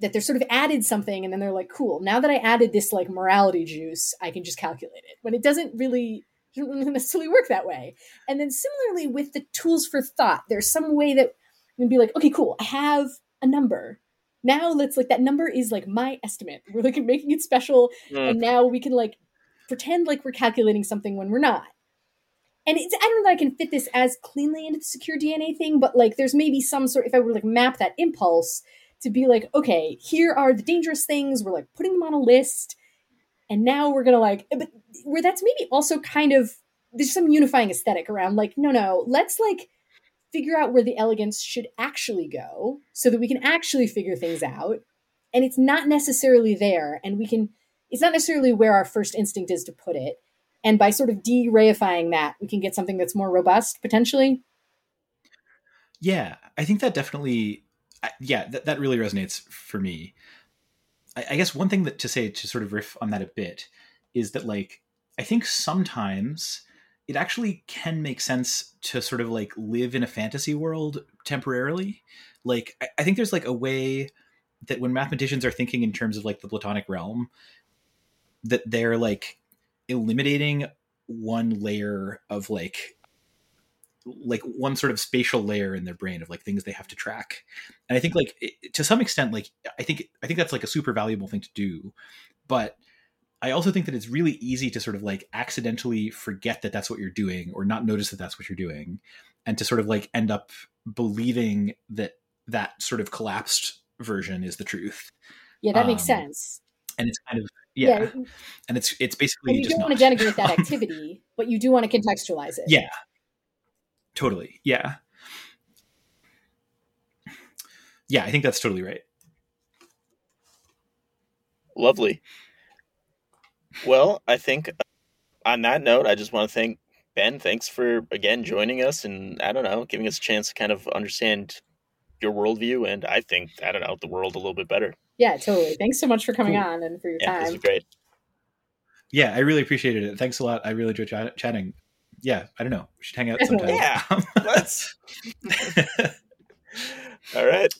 that they're sort of added something and then they're like cool now that i added this like morality juice i can just calculate it. When it doesn't really doesn't necessarily work that way. And then similarly with the tools for thought there's some way that we can be like okay cool i have a number. Now let's like that number is like my estimate. We're like making it special Mm. and now we can like pretend like we're calculating something when we're not. And it's i don't know that i can fit this as cleanly into the secure dna thing but like there's maybe some sort if i were like map that impulse to be like okay here are the dangerous things. We're like putting them on a list. And now we're gonna like but where that's maybe also kind of there's some unifying aesthetic around like no no let's like figure out where the elegance should actually go so that we can actually figure things out. And it's not necessarily there. And we can it's not necessarily where our first instinct is to put it. And by sort of de-reifying that we can get something that's more robust potentially. Yeah, I think that definitely, I- yeah, that, that really resonates for me. I, I guess one thing that to say to sort of riff on that a bit is that like I think sometimes it actually can make sense to sort of like live in a fantasy world temporarily. Like I, I think there's like a way that when mathematicians are thinking in terms of like the Platonic realm, that they're like eliminating one layer of like like one sort of spatial layer in their brain of like things they have to track and i think like it, to some extent like i think i think that's like a super valuable thing to do but i also think that it's really easy to sort of like accidentally forget that that's what you're doing or not notice that that's what you're doing and to sort of like end up believing that that sort of collapsed version is the truth. Yeah, that makes Um, sense. And it's kind of yeah, Yeah, and it's it's basically you just don't not. want to denigrate that activity, but you do want to contextualize it. Yeah. Totally. Yeah. Yeah, I think that's totally right. Lovely. Well, I think uh, on that note, I just want to thank Ben. Thanks for again joining us, and I don't know, giving us a chance to kind of understand your worldview, and I think I don't know the world a little bit better. Yeah, totally. Thanks so much for coming Cool. on and for your Yeah, this time. is great. Yeah, I really appreciated it. Thanks a lot. I really enjoyed chat- chatting. Yeah, I don't know. We should hang out sometime. Yeah, let's. All right.